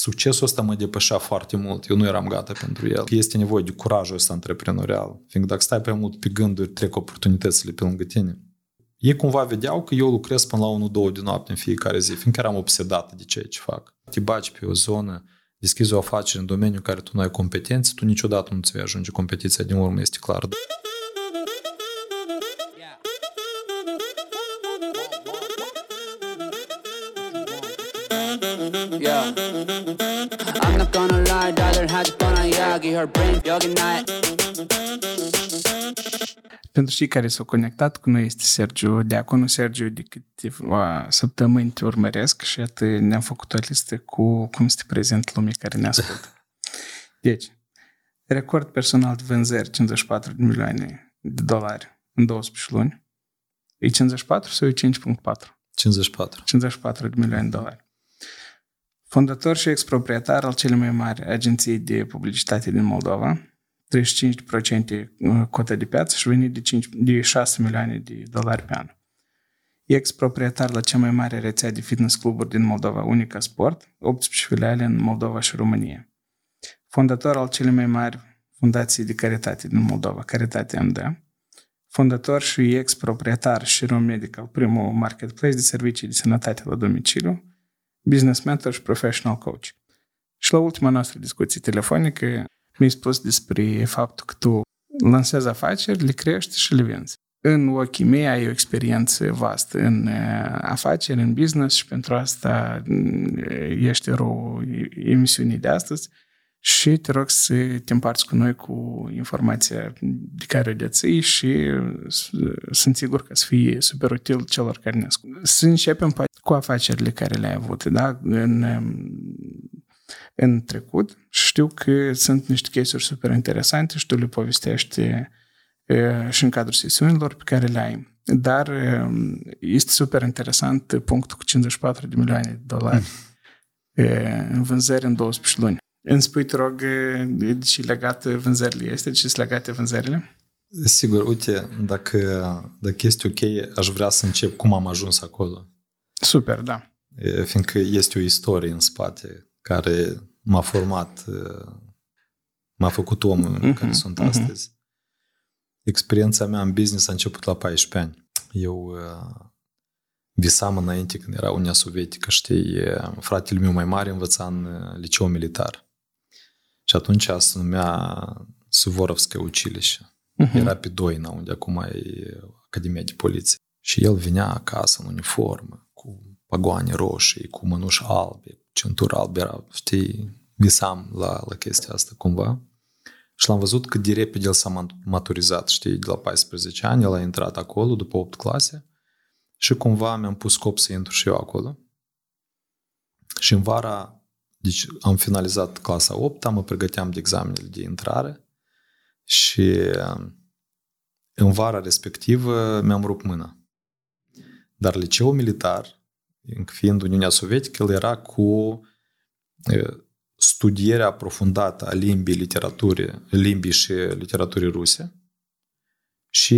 succesul ăsta mă depășea foarte mult. Eu nu eram gata pentru el. Este nevoie de curajul ăsta antreprenorial. Fiindcă dacă stai prea mult pe gânduri, trec oportunitățile pe lângă tine. Ei cumva vedeau că eu lucrez până la 1-2 de noapte în fiecare zi, fiindcă eram obsedat de ceea ce fac. Te baci pe o zonă, deschizi o afacere în domeniu în care tu nu ai competențe, tu niciodată nu ți vei ajunge competiția din urmă, este clar. Yeah. I'm not gonna lie, daughter had fun on Yagi, her brain yogi night. Pentru cei care s-au conectat cu noi este Sergiu Deaconu. Sergiu de câteva săptămâni te urmăresc și atât ne-am făcut o listă cu cum este prezent lumii care ne ascultă. Deci, record personal de vânzări 54 de milioane de dolari în 12 luni. E 54 sau e 5.4? 54. 54 de milioane de dolari. Fondator și exproprietar al celei mai mari agenții de publicitate din Moldova, 35% uh, cotă de piață și venit de, 5, de 6 milioane de dolari pe an. Ex-proprietar la cea mai mare rețea de fitness cluburi din Moldova, Unica Sport, 18 filiale în Moldova și România. Fondator al celei mai mari fundații de caritate din Moldova, Caritate MD. Fondator și ex-proprietar și Rom Medical, primul marketplace de servicii de sănătate la domiciliu, business mentor și professional coach. Și la ultima noastră discuție telefonică mi-ai spus despre faptul că tu lansezi afaceri, le crești și le vinzi. În ochii mei ai o experiență vastă în uh, afaceri, în business și pentru asta uh, ești erou emisiunii de astăzi și te rog să te împarți cu noi cu informația de care o deții și uh, sunt sigur că să fie super util celor care ne ascultă. Să începem cu afacerile care le-ai avut, da? În um, în trecut și știu că sunt niște case-uri super interesante și tu le povestești și în cadrul sesiunilor pe care le ai. Dar este super interesant punctul cu 54 de milioane de dolari în vânzări în 12 luni. Îmi spui, te rog, de ce legate vânzările este? De ce sunt legate vânzările? Sigur, uite, dacă, dacă este ok, aș vrea să încep cum am ajuns acolo. Super, da. Fiindcă este o istorie în spate care m-a format, uh, m-a făcut omul uh-huh, care sunt uh-huh. astăzi. Experiența mea în business a început la 14 ani. Eu uh, visam înainte când era Uniunea Sovietică, știi, uh, fratele meu mai mare învăța în liceu militar. Și atunci se numea Suvorovske Училище. Uh-huh. Era pe Doina, unde acum e Academia de Poliție. Și el vinea acasă în uniformă, cu pagoane roșii, cu mănuși albe, centură albă era, știi, visam la, la chestia asta cumva. Și l-am văzut cât de repede el s-a maturizat, știi, de la 14 ani, el a intrat acolo după 8 clase și cumva mi-am pus scop să intru și eu acolo. Și în vara, deci am finalizat clasa 8 mă pregăteam de examenele de intrare și în vara respectivă mi-am rupt mâna. Dar liceul militar fiind Uniunea Sovietică, el era cu studierea aprofundată a limbii literaturii, limbii și literaturii ruse și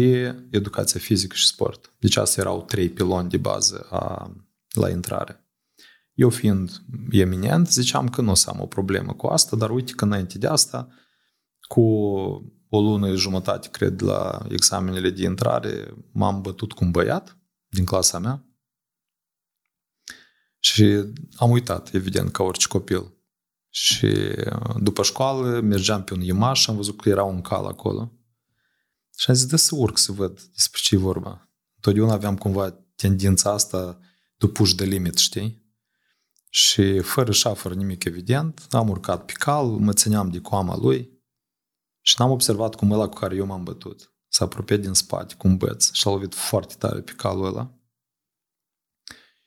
educația fizică și sport. Deci astea erau trei piloni de bază a, la intrare. Eu fiind eminent, ziceam că nu o să am o problemă cu asta, dar uite că înainte de asta, cu o lună jumătate, cred, la examenele de intrare, m-am bătut cu un băiat din clasa mea, și am uitat, evident, ca orice copil. Și uh, după școală mergeam pe un imaș și am văzut că era un cal acolo. Și am zis, de să urc să văd despre ce e vorba. Totdeauna aveam cumva tendința asta de push de limit, știi? Și fără șa, fără nimic evident, am urcat pe cal, mă țineam de coama lui și n-am observat cum ăla cu care eu m-am bătut s-a apropiat din spate cu un băț și a lovit foarte tare pe calul ăla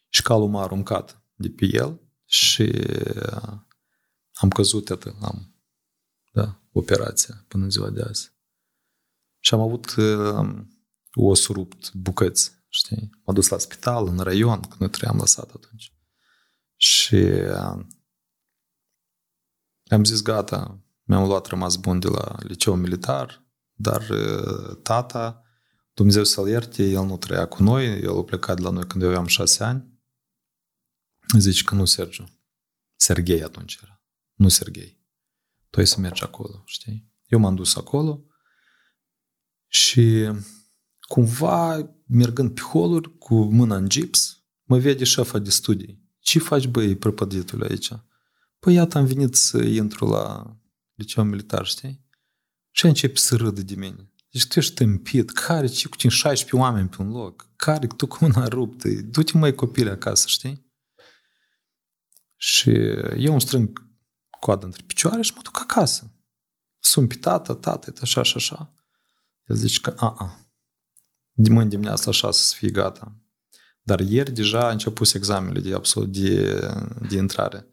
și calul m-a aruncat de pe el și am căzut, atât, am da, operația până în ziua de azi. Și am avut uh, os rupt, bucăți, știi? M-a dus la spital, în raion, când noi trăiam lăsat atunci. Și uh, am zis, gata, mi-am luat rămas bun de la liceu militar, dar uh, tata, Dumnezeu să-l ierte, el nu trăia cu noi, el a plecat de la noi când eu aveam șase ani Zici că nu, Sergiu. Serghei atunci era. Nu Serghei. Tu ai să mergi acolo, știi? Eu m-am dus acolo și cumva, mergând pe holuri, cu mâna în gips, mă vede șefa de studii. Ce faci, băi, prăpăditul aici? Păi iată, am venit să intru la liceu militar, știi? Și începe să râdă de mine. Deci tu ești tâmpit, care, ce cu tine 16 oameni pe un loc, care tu cu mâna ruptă, du-te mai copile acasă, știi? Și eu îmi strâng coada între picioare și mă duc acasă. Sunt pe tata, tata, așa și așa. El zice că, a, a, de mâine dimineața la șase să fie gata. Dar ieri deja a început examenele de, absolut, de, de intrare.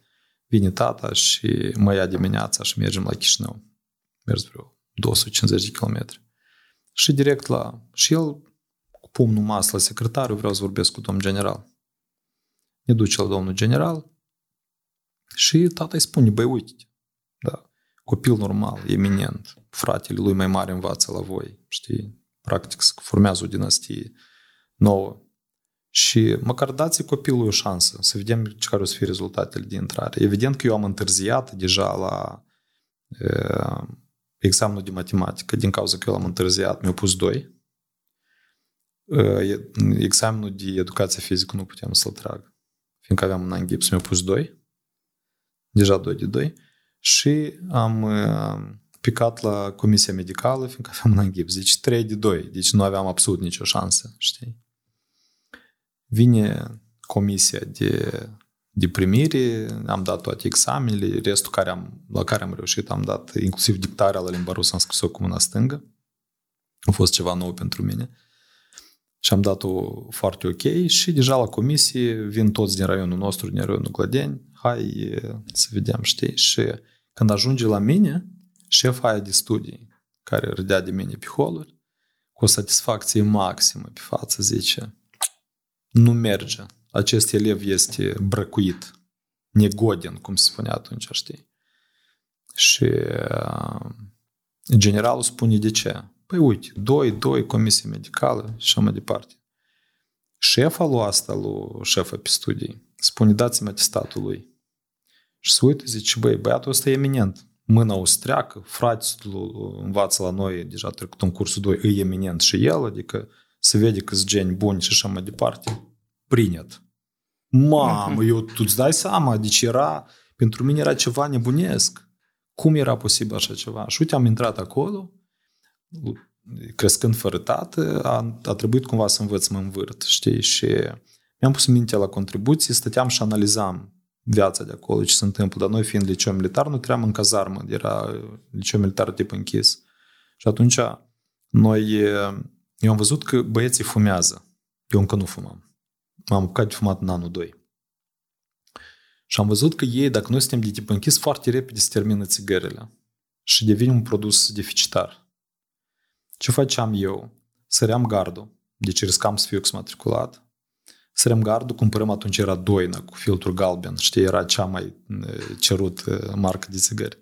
Vine tata și mă ia dimineața și mergem la Chișinău. Mers vreo 250 de kilometri. Și direct la... Și el, cu pumnul mas la secretarul, vreau să vorbesc cu domnul general. Ne duce la domnul general și tata îi spune, băi, uite, da, copil normal, eminent, fratele lui mai mare învață la voi, știi? Practic se formează o dinastie nouă. Și măcar dați copilului o șansă să vedem ce care o să fie rezultatele de intrare. Evident că eu am întârziat deja la e, examenul de matematică, din cauza că eu l-am întârziat, mi-au pus 2. E, examenul de educație fizică nu puteam să-l trag, fiindcă aveam un an gips, mi-au pus 2. Deja 2 de 2. Și am picat la comisia medicală, fiindcă aveam un gips. Deci 3 de 2. Deci nu aveam absolut nicio șansă, știi? Vine comisia de, de primire, am dat toate examenele, restul care am, la care am reușit am dat, inclusiv dictarea la limba rusă, am scris-o cu mâna stângă. A fost ceva nou pentru mine. Și am dat-o foarte ok și deja la comisie vin toți din raionul nostru, din raionul Glădeni, hai să vedem, știi? Și când ajunge la mine, șefa aia de studii, care râdea de mine pe holuri, cu o satisfacție maximă pe față, zice, nu merge. Acest elev este brăcuit, negodin, cum se spunea atunci, știi? Și uh, generalul spune de ce. Păi uite, doi, doi, comisie medicală și așa mai departe. Șefa lui asta, lui șefa pe studii, spune dați-mi atestatul lui. Și se uită, zice, băi, băiatul ăsta e eminent mâna austriacă, fratul învață la noi, deja trecut în cursul 2, e eminent și el, adică se vede că sunt geni buni și așa mai departe, prinet. Mamă, eu, tu îți dai seama, deci era, pentru mine era ceva nebunesc. Cum era posibil așa ceva? Și uite, am intrat acolo, crescând fără tată, a, a trebuit cumva să învăț să mă învârt, știi? Și mi-am pus mintea la contribuții, stăteam și analizam viața de acolo, ce se întâmplă. Dar noi fiind liceu militar, nu trăiam în cazarmă, era liceu militar tip închis. Și atunci noi, eu am văzut că băieții fumează. Eu încă nu fumam. M-am apucat de fumat în anul 2. Și am văzut că ei, dacă noi suntem de tip închis, foarte repede se termină țigările și devine un produs deficitar. Ce făceam eu? Săream gardul, deci riscam să fiu exmatriculat Sărem gardul, cumpărăm atunci era Doina cu filtru galben, știi, era cea mai cerut marcă de țigări.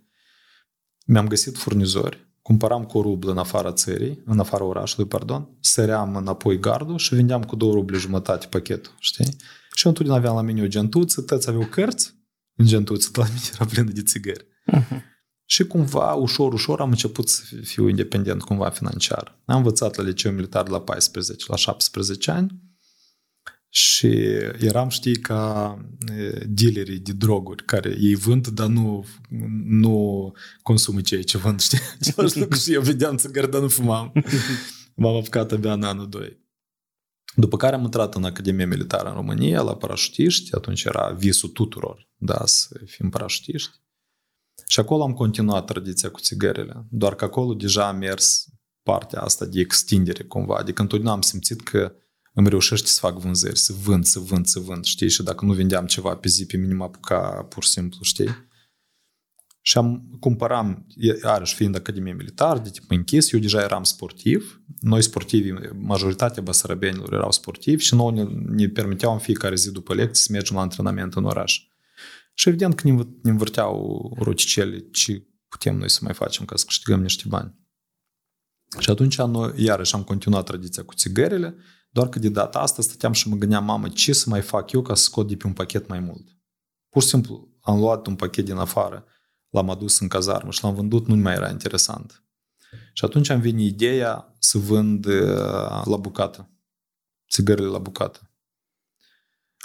Mi-am găsit furnizori, cumpăram cu o rublă în afara țării, în afara orașului, pardon, săream înapoi gardul și vindeam cu două ruble jumătate pachetul, știi? Și eu întotdeauna aveam la mine o gentuță, tăți aveau cărți în gentuță, la mine era plină de țigări. Uh-huh. Și cumva, ușor, ușor am început să fiu independent cumva financiar. Am învățat la liceu militar la 14, la 17 ani și eram, știi, ca dealerii de droguri, care ei vând, dar nu, nu consumă ceea ce vând, știi? Același lucru și eu vedeam țigări, dar nu fumam. M-am apucat abia în anul 2. După care am intrat în Academia Militară în România, la parașutiști, atunci era visul tuturor, da, să fim parașutiști. Și acolo am continuat tradiția cu țigările, doar că acolo deja am mers partea asta de extindere cumva, adică întotdeauna am simțit că îmi reușește să fac vânzări, să vând, să vând, să vând, știi? Și dacă nu vindeam ceva pe zi, pe mine mă apuca pur și simplu, știi? Și am cumpăram, iarăși fiind Academie Militar, de tip închis, eu deja eram sportiv. Noi sportivi, majoritatea basarabenilor erau sportivi și noi ne, ne permiteau în fiecare zi după lecții să mergem la antrenament în oraș. Și evident că ne, ne învârteau roticele ce putem noi să mai facem ca să câștigăm niște bani. Și atunci noi, iarăși, am continuat tradiția cu țigările, doar că de data asta stăteam și mă gândeam, mamă, ce să mai fac eu ca să scot de pe un pachet mai mult? Pur și simplu, am luat un pachet din afară, l-am adus în cazarmă și l-am vândut, nu mai era interesant. Și atunci am venit ideea să vând uh, la bucată, țigările la bucată.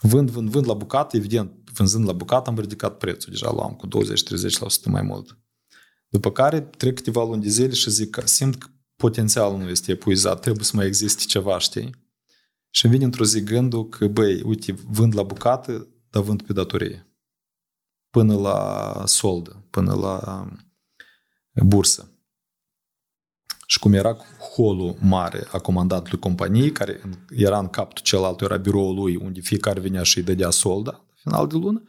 Vând, vând, vând la bucată, evident, vânzând la bucată am ridicat prețul, deja luam cu 20-30% mai mult. După care trec câteva luni de zile și zic că simt că potențialul nu este epuizat, trebuie să mai existe ceva, știi? Și îmi vine într-o zi gândul că, băi, uite, vând la bucată, dar vând pe datorie. Până la soldă, până la bursă. Și cum era holul mare a comandatului companiei, care era în capul celălalt, era biroul lui, unde fiecare venea și îi dădea solda la final de lună,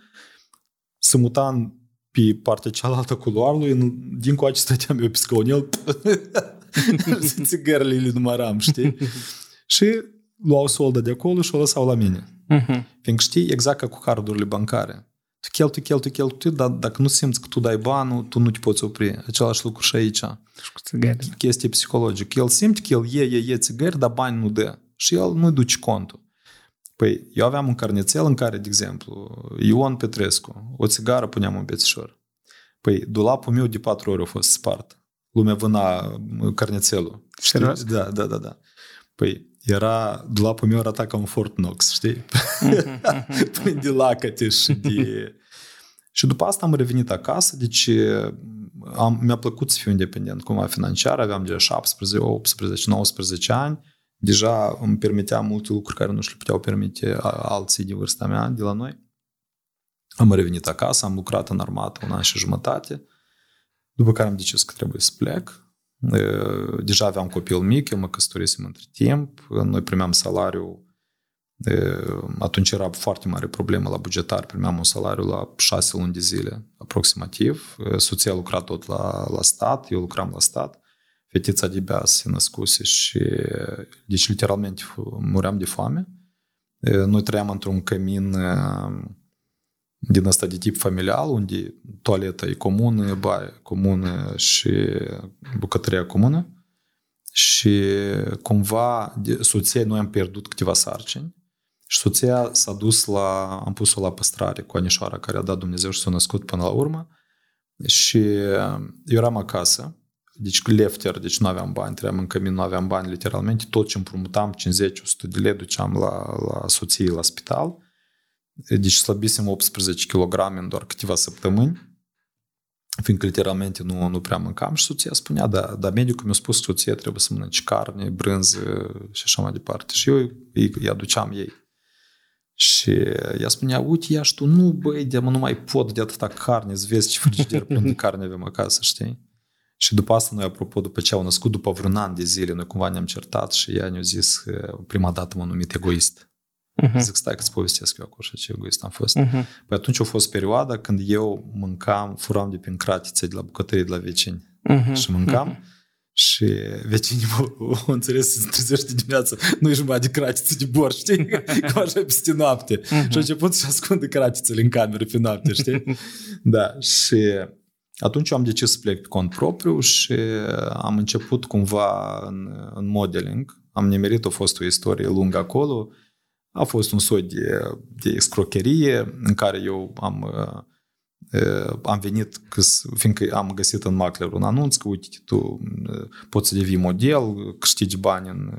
se muta în, pe partea cealaltă culoarului, din cu acesta stăteam eu pe scaunel, țigările le număram, știi? și luau solda de acolo și o lăsau la mine. Uh-huh. Fiindcă știi, exact ca cu cardurile bancare. Tu cheltui, cheltui, cheltui, dar dacă nu simți că tu dai banul, tu nu te poți opri. Același lucru și aici. Și cu țigări. Chestie psihologică. El simte că el e, e, e țigări, dar bani nu dă. Și el nu-i duce contul. Păi, eu aveam un carnețel în care, de exemplu, Ion Petrescu, o țigară puneam un bețișor. Păi, dulapul meu de patru ori a fost spart. Lumea vâna carnețelul. Serios? Da, da, da, da. Păi, era, dulapul meu arăta ca un Fort Knox, știi? Plin de lacăte și de... Și după asta am revenit acasă, deci am, mi-a plăcut să fiu independent cumva financiar, aveam deja 17, 18, 19 ani, deja îmi permitea multe lucruri care nu și le puteau permite alții de vârsta mea, de la noi. Am revenit acasă, am lucrat în armată un an și jumătate, după care am decis că trebuie să plec. Deja aveam copil mic, eu mă căsătorisem între timp, noi primeam salariu atunci era foarte mare problemă la bugetar, primeam un salariu la șase luni de zile aproximativ. Soția lucra tot la, la stat, eu lucram la stat. Fetița de bea se născuse și deci literalmente muream de foame. Noi trăiam într-un cămin din asta de tip familial, unde toaleta e comună, baie comună și bucătăria comună. Și cumva soția, noi am pierdut câteva sarcini și soția s-a dus la, am pus-o la păstrare cu anișoara care a dat Dumnezeu și s-a născut până la urmă. Și eu eram acasă, deci lefter, deci nu aveam bani, trăiam în cămin, nu aveam bani literalmente, tot ce împrumutam, 50-100 de lei, duceam la, la soție la spital deci slăbisem 18 kg în doar câteva săptămâni, fiindcă literalmente nu, nu prea mâncam și soția spunea, da, dar medicul mi-a spus că soția trebuie să mănânci carne, brânză și așa mai departe. Și eu îi, îi aduceam ei. Și ea spunea, uite, ia și tu, nu băi, de nu mai pot de atâta carne, îți vezi ce frigider plin de carne avem acasă, știi? Și după asta noi, apropo, după ce au născut, după vreun an de zile, noi cumva ne-am certat și ea ne-a zis că prima dată m-a numit egoist. Uh-huh. Zic, stai că-ți povestesc eu acolo și ce egoist am fost. Uh-huh. Păi atunci a fost perioada când eu mâncam, furam de prin cratițe de la bucătărie de la vecini. Uh-huh. Și mâncam uh-huh. și vecinii au înțeles să se trezește dimineața, nu e jumătate de cratiță de bor, știi? Cum așa peste noapte. Uh-huh. Și a început să ascunde cratițele în cameră pe noapte, știi? da, și atunci am decis să plec pe cont propriu și am început cumva în, în modeling. Am nimerit, a fost o istorie lungă acolo, a fost un soi de, de escrocherie în care eu am, am venit, că, fiindcă am găsit în Macler un anunț că, uite, tu poți să devii model, câștigi bani în,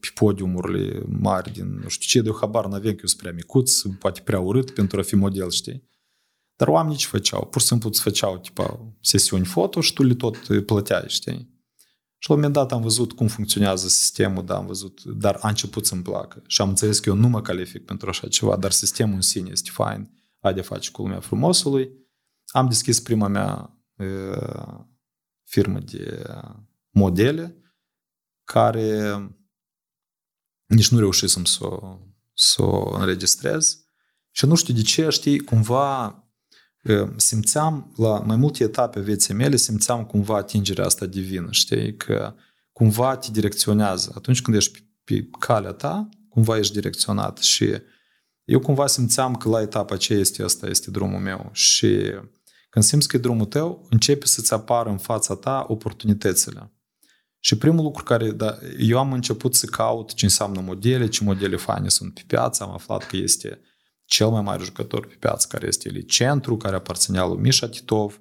pe podiumurile mari din nu știu ce, de habar n-avem că eu sunt prea micuț, poate prea urât pentru a fi model, știi? Dar oamenii ce făceau? Pur și simplu îți făceau tipa, sesiuni foto și tu le tot plăteai, știi? Și la un moment dat am văzut cum funcționează sistemul, da, am văzut, dar a început să-mi placă. Și am înțeles că eu nu mă calific pentru așa ceva, dar sistemul în sine este fain, ai de face cu lumea frumosului. Am deschis prima mea e, firmă de modele, care nici nu reușisem să o, să o înregistrez. Și nu știu de ce, știi, cumva simțeam la mai multe etape vieții mele, simțeam cumva atingerea asta divină, știi? Că cumva te direcționează. Atunci când ești pe, pe calea ta, cumva ești direcționat și eu cumva simțeam că la etapa aceea este asta, este drumul meu și când simți că e drumul tău, începe să-ți apară în fața ta oportunitățile. Și primul lucru care, da, eu am început să caut ce înseamnă modele, ce modele faine sunt pe piață, am aflat că este cel mai mare jucător pe piață, care este Eli Centru, care aparținea lui Mișa Titov,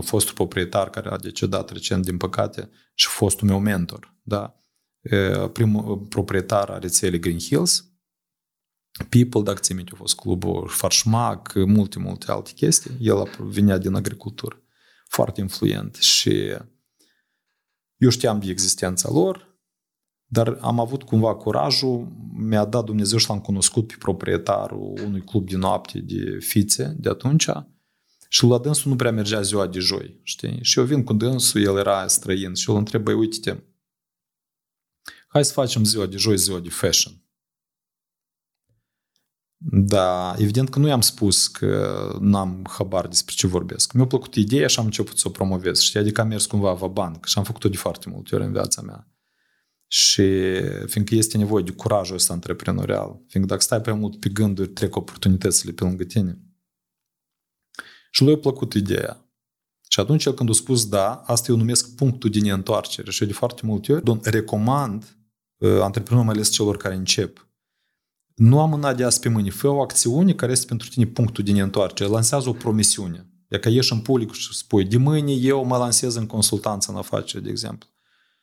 fostul proprietar care a decedat recent, din păcate, și fostul meu mentor. Da? Primul proprietar a rețelei Green Hills, People, dacă ți minte, a fost clubul Farșmac, multe, multe alte chestii. El venea din agricultură. Foarte influent și eu știam de existența lor, dar am avut cumva curajul, mi-a dat Dumnezeu și l-am cunoscut pe proprietarul unui club de noapte de fițe de atunci și la dânsul nu prea mergea ziua de joi, știi? Și eu vin cu dânsul, el era străin și eu îl întreb, băi, uite-te, hai să facem ziua de joi, ziua de fashion. Da, evident că nu i-am spus că n-am habar despre ce vorbesc. Mi-a plăcut ideea și am început să o promovez. Știi? Adică am mers cumva va banc și am făcut-o de foarte multe ori în viața mea. Și fiindcă este nevoie de curajul ăsta antreprenorial, fiindcă dacă stai prea mult pe gânduri, trec oportunitățile pe lângă tine. Și lui a plăcut ideea. Și atunci el când a spus da, asta eu numesc punctul de neîntoarcere. Și eu de foarte multe ori recomand uh, antreprenorilor, mai ales celor care încep, nu am mâna de azi pe mâine. Fă o acțiune care este pentru tine punctul de neîntoarcere. Lansează o promisiune. E ca ieși în public și spui, de mâine eu mă lansez în consultanță în afaceri, de exemplu.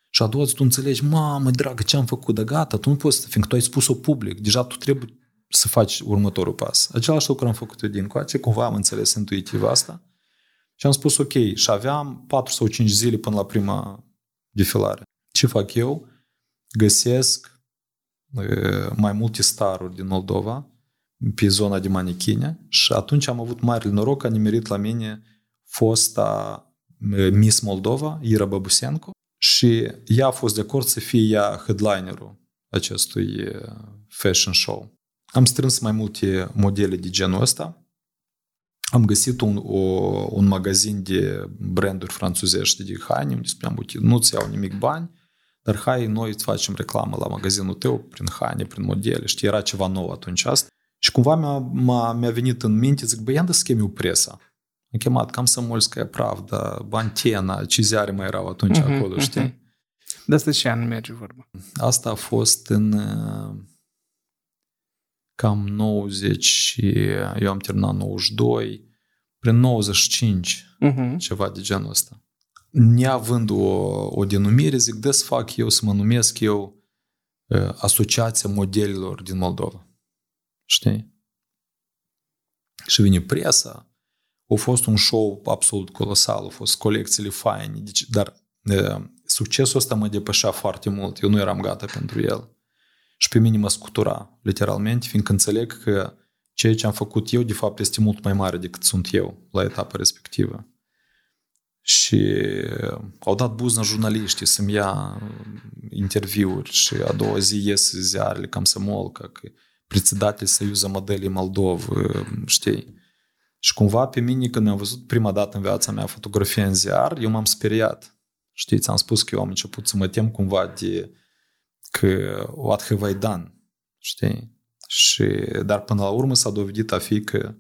Și a doua zi tu înțelegi, mamă, dragă, ce am făcut? De gata, tu nu poți, fiindcă tu ai spus-o public. Deja tu trebuie să faci următorul pas. Același lucru am făcut eu din coace, cumva am înțeles intuitiv asta. Și am spus, ok, și aveam 4 sau 5 zile până la prima defilare. Ce fac eu? Găsesc mai multe staruri din Moldova pe zona de manichine și atunci am avut mare noroc că a nimerit la mine fosta Miss Moldova, Ira Babusenko, și ea a fost de acord să fie ea headlinerul acestui fashion show. Am strâns mai multe modele de genul ăsta. Am găsit un, o, un magazin de branduri franțuzești de haine, unde spuneam, uite, nu-ți iau nimic bani, dar hai, noi îți facem reclamă la magazinul tău prin haine, prin modele. Știi, era ceva nou atunci asta. Și cumva mi-a, m-a, mi-a venit în minte, zic, băi, da schemi o presa. Am chemat Comsomolskaya Pravda, Bantena, ce ziare mai erau atunci uh-huh, acolo, știi? Uh-huh. De asta ce an merge vorba? Asta a fost în cam 90 și eu am terminat 92, prin 95, uh-huh. ceva de genul ăsta neavând o, o denumire, zic, de să fac eu, să mă numesc eu Asociația Modelilor din Moldova. Știi? Și vine presa, a fost un show absolut colosal, au fost colecțiile faine, deci, dar succesul ăsta mă depășea foarte mult, eu nu eram gata pentru el. Și pe mine mă scutura, literalmente, fiindcă înțeleg că ceea ce am făcut eu, de fapt, este mult mai mare decât sunt eu la etapa respectivă și au dat buzna jurnaliștii să-mi ia interviuri și a doua zi ies ziarele cam să molcă, că председатель Союза Моделей Moldov, știi? Și cumva pe mine, când mi-am văzut prima dată în viața mea fotografia în ziar, eu m-am speriat. Știți, ți-am spus că eu am început să mă tem cumva de că what have I done, știi? Și, dar până la urmă s-a dovedit a fi că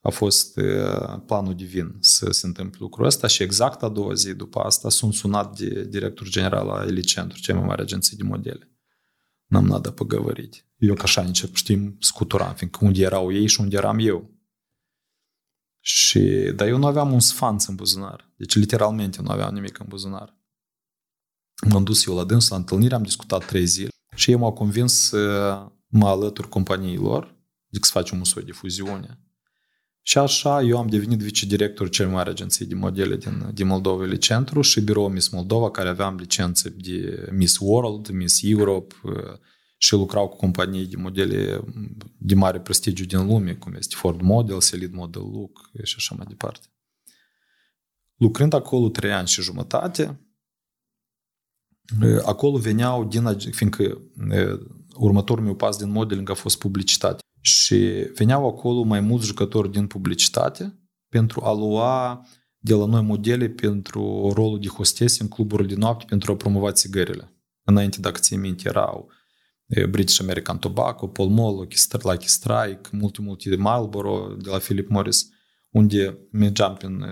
a fost planul divin să se întâmple lucrul ăsta și exact a doua zi după asta sunt sunat de director general la Elicentru, cea mai mare agenție de modele. N-am nada păgăvărit. Eu ca așa încep, știm, scuturam, fiindcă unde erau ei și unde eram eu. Și, dar eu nu aveam un sfanț în buzunar. Deci, literalmente, nu aveam nimic în buzunar. M-am dus eu la dâns, la întâlnire, am discutat trei zile și ei m-au convins să mă alătur companiei lor, zic să facem un soi de fuziune și așa eu am devenit vicedirector cel mai mare agenție de modele din, din Moldova Centru și birou Miss Moldova, care aveam licențe de Miss World, Miss Europe și lucrau cu companii de modele de mare prestigiu din lume, cum este Ford Model, Elite Model Look și așa mai departe. Lucrând acolo trei ani și jumătate, acolo veneau din, fiindcă următorul meu pas din modeling a fost publicitate. Și veneau acolo mai mulți jucători din publicitate pentru a lua de la noi modele pentru rolul de hostese în cluburile de noapte pentru a promova țigările. Înainte, dacă ții minte, erau British American Tobacco, Paul Mall, Lucky Strike, multe, multe de Marlboro, de la Philip Morris, unde mergeam prin,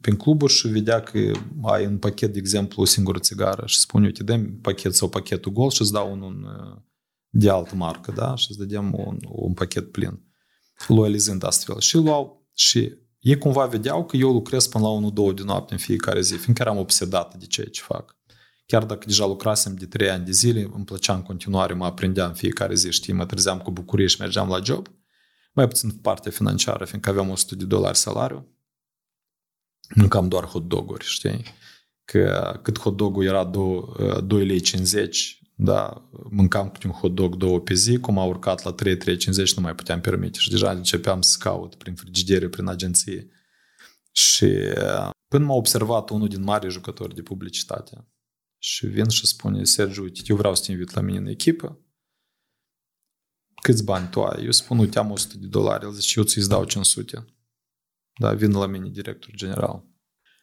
prin cluburi și vedea că ai în pachet, de exemplu, o singură țigară și spune, uite, dă pachet sau pachetul gol și îți dau un, un de altă marcă, da? Și îți dădeam un, un pachet plin. loializând astfel. Și luau și ei cumva vedeau că eu lucrez până la 1-2 de noapte în fiecare zi, fiindcă eram obsedat de ceea ce fac. Chiar dacă deja lucrasem de 3 ani de zile, îmi plăcea în continuare, mă aprindeam fiecare zi, știi, mă trezeam cu bucurie și mergeam la job. Mai puțin partea financiară, fiindcă aveam 100 de dolari salariu. Mâncam doar hot dog-uri, știi? Că cât hot dog-ul era 2, 2 lei 50, da, mâncam cu un hot dog două pe zi, cum a urcat la 3, 3,50 nu mai puteam permite și deja începeam să caut prin frigidere, prin agenție. Și până m-a observat unul din mari jucători de publicitate și vin și spune, Sergiu, uite, eu vreau să te invit la mine în echipă, câți bani tu ai? Eu spun, uite, am 100 de dolari. El zice, eu ți-ți dau 500. Da, vin la mine director general.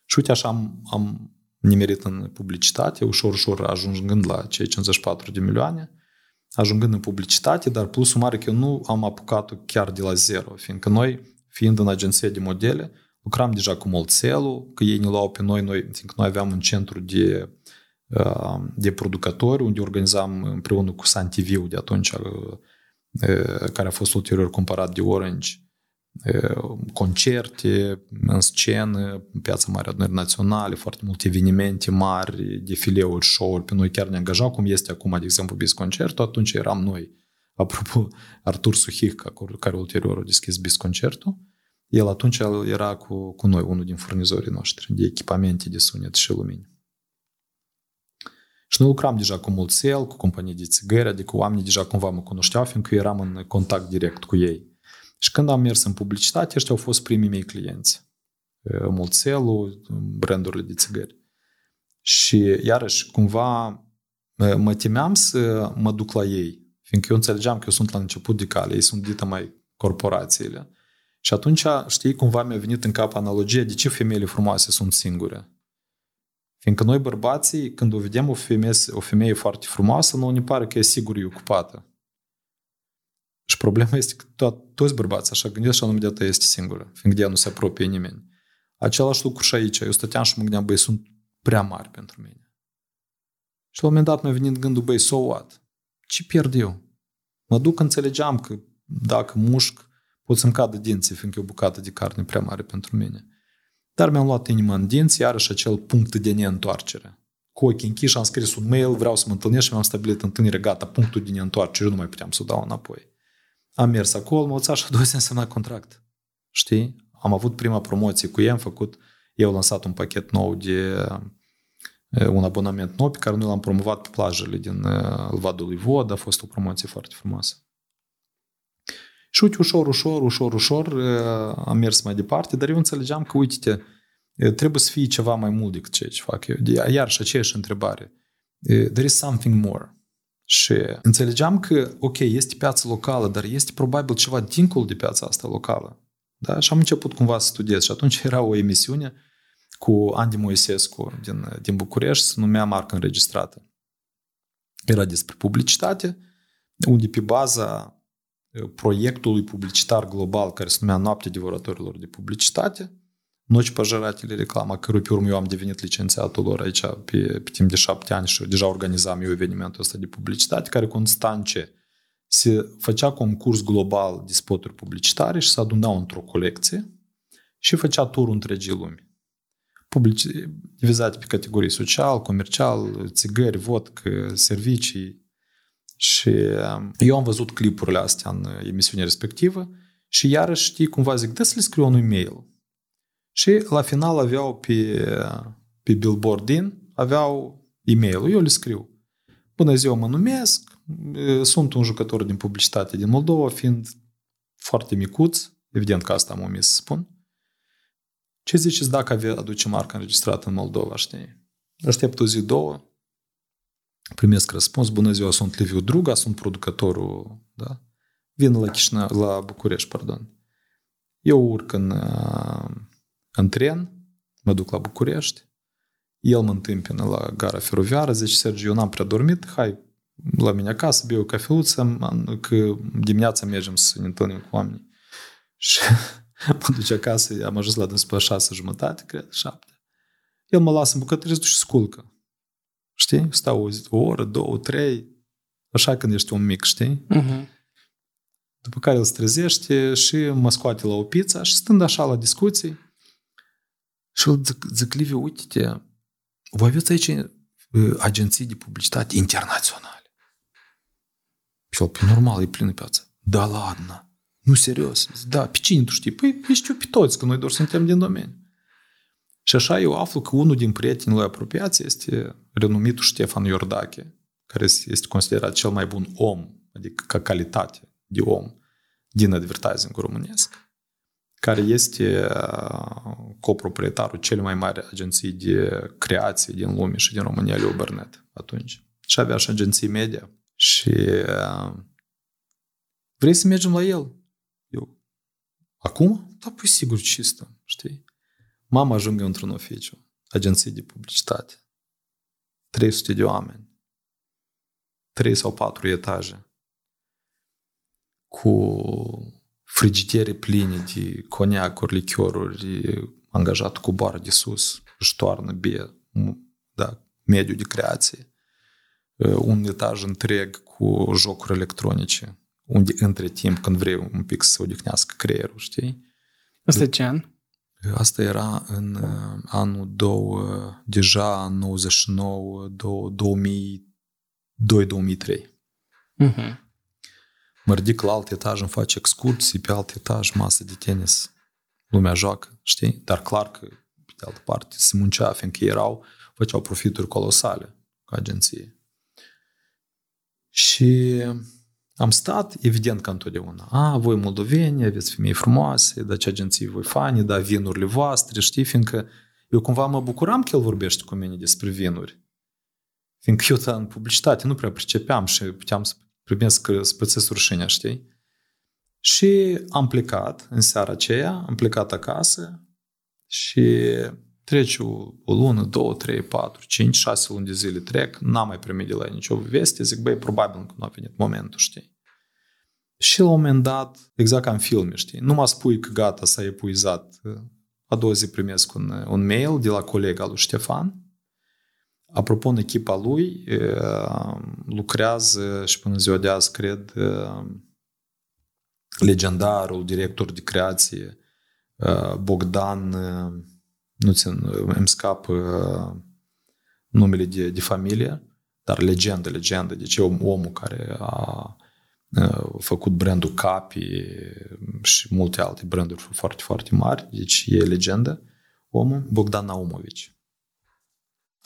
Și uite așa am, am nimerit în publicitate, ușor, ușor ajungând la cei 54 de milioane, ajungând în publicitate, dar plusul mare că eu nu am apucat-o chiar de la zero, fiindcă noi, fiind în agenție de modele, lucram deja cu Molțelul, că ei ne luau pe noi, noi fiindcă noi aveam un centru de, uh, de producători, unde organizam împreună cu Santiviu de atunci, uh, care a fost ulterior cumpărat de Orange, concerte în scenă, piața mare adunări naționale, foarte multe evenimente mari, defileuri, show-uri. Pe noi chiar ne angajau, cum este acum, de exemplu, Bis Concertul, atunci eram noi. Apropo, Artur Suhic, care ulterior a deschis Bis Concertul, el atunci era cu, cu noi, unul din furnizorii noștri de echipamente de sunet și lumini. Și noi lucram deja cu mulțel, cu companii de țigări, adică oamenii deja cumva mă cunoșteau, fiindcă eram în contact direct cu ei. Și când am mers în publicitate, ăștia au fost primii mei clienți. Mulțelul, brandurile de țigări. Și iarăși, cumva, mă temeam să mă duc la ei, fiindcă eu înțelegeam că eu sunt la început de cale, ei sunt dită mai corporațiile. Și atunci, știi, cumva mi-a venit în cap analogia de ce femeile frumoase sunt singure. Fiindcă noi bărbații, când o vedem o femeie, o femeie foarte frumoasă, nu ne pare că e sigur e ocupată. Și problema este că to- toți bărbații așa gândesc și anume de este singură, fiindcă de ea nu se apropie nimeni. Același lucru și aici. Eu stăteam și mă gândeam, băi, sunt prea mari pentru mine. Și la un moment dat mi-a venit gândul, băi, so what? Ce pierd eu? Mă duc, înțelegeam că dacă mușc, pot să-mi cadă dinții, fiindcă e o bucată de carne prea mare pentru mine. Dar mi-am luat inima în dinți, iarăși acel punct de neîntoarcere. Cu ochii închiși am scris un mail, vreau să mă întâlnesc și mi-am stabilit întâlnire, gata, punctul de neîntoarcere, nu mai puteam să o dau înapoi. Am mers acolo, mă și a doua zi însemna contract. Știi? Am avut prima promoție cu ei, am făcut, eu am lansat un pachet nou de un abonament nou pe care noi l-am promovat pe plajele din Vadului Vod, a fost o promoție foarte frumoasă. Și uite, ușor, ușor, ușor, ușor am mers mai departe, dar eu înțelegeam că, uite trebuie să fie ceva mai mult decât ceea ce fac eu. Iar și aceeași întrebare. There is something more. Și înțelegeam că, ok, este piața locală, dar este probabil ceva dincolo de piața asta locală. Da? Și am început cumva să studiez. Și atunci era o emisiune cu Andy Moisescu din, din București, se numea Marcă Înregistrată. Era despre publicitate, unde pe baza proiectului publicitar global care se numea Noaptea Devoratorilor de Publicitate, Noci Păjăratele reclama, cărui pe urmă eu am devenit licențiatul lor aici pe, pe timp de șapte ani și deja organizam eu evenimentul ăsta de publicitate, care consta în ce? Se făcea concurs global de spoturi publicitare și se adunau într-o colecție și făcea turul întregii lumi. Publici, divizate pe categorii social, comercial, țigări, vodcă, servicii. Și eu am văzut clipurile astea în emisiunea respectivă și iarăși știi cumva zic, dă să le scriu un e-mail și la final aveau pe, pe billboard din, aveau e-mail Eu le scriu. Bună ziua, mă numesc, sunt un jucător din publicitate din Moldova, fiind foarte micuț, evident că asta am omis să spun. Ce ziceți dacă aduce marca înregistrată în Moldova, știi? Aștept o zi, două, primesc răspuns, bună ziua, sunt Liviu Druga, sunt producătorul, da? Vin la Chișinău, la București, pardon. Eu urc în în tren, mă duc la București, el mă întâmpină la gara feroviară, zice, Sergiu, eu n-am prea dormit, hai la mine acasă, beau o cafeluță, că dimineața mergem să ne întâlnim cu oamenii. Și mă duce acasă, am ajuns la dâns pe șase jumătate, cred, șapte. El mă lasă în bucătărie și sculcă. Știi? Stau o, zi, o oră, două, trei, așa când ești un mic, știi? Uh-huh. După care îl trezește și mă scoate la o pizza și stând așa la discuții și îl zic, zic Liviu, uite-te, voi aveți aici agenții de publicitate internaționale. Și el, pe normal, e plină piața. Da, ladna. Nu, serios. Zic, da, pe cine tu știi? Păi, știu pe toți, că noi doar suntem din domeniu. Și așa eu aflu că unul din prietenii lui apropiați este renumitul Ștefan Iordache, care este considerat cel mai bun om, adică ca calitate de om din advertising românesc, care este uh, coproprietarul cele mai mari agenții de creație din lume și din România, Leo Burnett, atunci. Și avea și agenții media. Și uh, vrei să mergem la el? Eu, acum? Da, păi sigur, cistă, știi? Mama ajunge într-un oficiu, agenții de publicitate. 300 de oameni. 3 sau 4 etaje. Cu frigidere pline de coniacuri, lichioruri, angajat cu bară de sus, își toarnă bie, da, mediu de creație. Un etaj întreg cu jocuri electronice, unde între timp, când vrei un pic să odihnească creierul, știi? Asta ce an? Asta era în anul 2, deja în 99, 2002-2003. Uh-huh. Mă ridic la alt etaj, îmi fac excursii, pe alt etaj, masă de tenis. Lumea joacă, știi? Dar clar că, pe de altă parte, se muncea, fiindcă erau, făceau profituri colosale cu agenție. Și am stat, evident ca întotdeauna. A, voi moldoveni, aveți femei frumoase, dar ce agenții voi fani, da, vinurile voastre, știi, fiindcă eu cumva mă bucuram că el vorbește cu mine despre vinuri. Fiindcă eu în publicitate nu prea pricepeam și puteam să primesc spățesc rușinea, știi? Și am plecat în seara aceea, am plecat acasă și trece o, o lună, două, trei, patru, cinci, șase luni de zile trec, n-am mai primit de la nicio veste, zic, băi, probabil că nu a venit momentul, știi? Și la un moment dat, exact ca în filme, știi, nu mă spui că gata, s-a epuizat. A doua zi primesc un, un mail de la colega lui Ștefan. Apropo, în echipa lui lucrează și până ziua de azi, cred, legendarul director de creație Bogdan, nu țin, îmi scap numele de, de familie, dar legendă, legendă. Deci e omul care a făcut brandul Capi și multe alte branduri foarte, foarte mari. Deci e legendă omul, Bogdan Naumovici.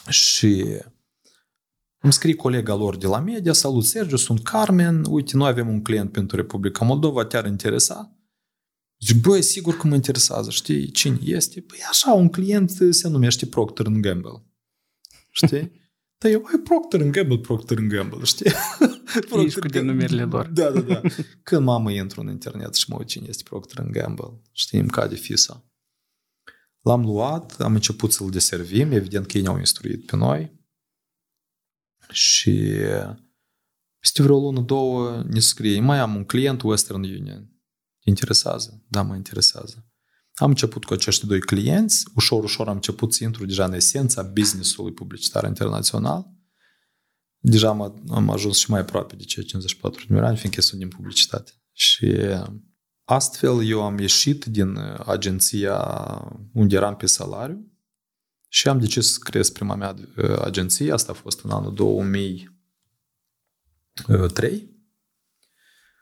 Și îmi scrie colega lor de la media, salut Sergiu, sunt Carmen, uite, noi avem un client pentru Republica Moldova, te-ar interesa? Zic, băi, sigur că mă interesează, știi, cine este? Păi așa, un client se numește Procter Gamble. Știi? Dar eu, ai Procter Gamble, Procter Gamble, știi? Procter cu denumirile lor. Da, da, da. Când mamă intru în internet și mă uit cine este Procter Gamble, știi, îmi cade fisa. L-am luat, am început să-l deservim, evident că ei ne-au instruit pe noi. Și peste vreo lună, două, ne scrie, mai am un client Western Union. Te interesează? Da, mă interesează. Am început cu acești doi clienți, ușor, ușor am început să intru deja în esența business-ului publicitar internațional. Deja am, am ajuns și mai aproape de cei 54 de ani, fiindcă sunt din publicitate. Și astfel eu am ieșit din agenția unde eram pe salariu și am decis să creez prima mea agenție. Asta a fost în anul 2003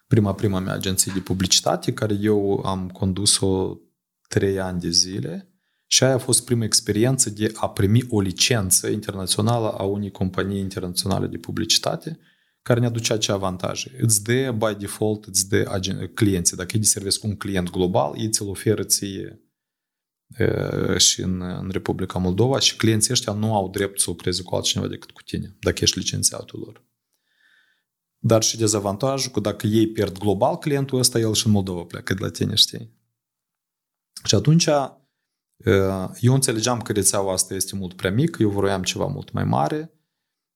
prima, prima mea agenție de publicitate, care eu am condus-o trei ani de zile și aia a fost prima experiență de a primi o licență internațională a unei companii internaționale de publicitate care ne aducea ce avantaje. Îți dă, by default, îți dă clienții. Dacă ei servesc un client global, ei ți-l oferă ție și în, în Republica Moldova și clienții ăștia nu au drept să lucreze cu altcineva decât cu tine, dacă ești licențiatul lor. Dar și dezavantajul că dacă ei pierd global clientul ăsta, el și în Moldova pleacă de la tine, știi? Și atunci eu înțelegeam că rețeaua asta este mult prea mică, eu vroiam ceva mult mai mare,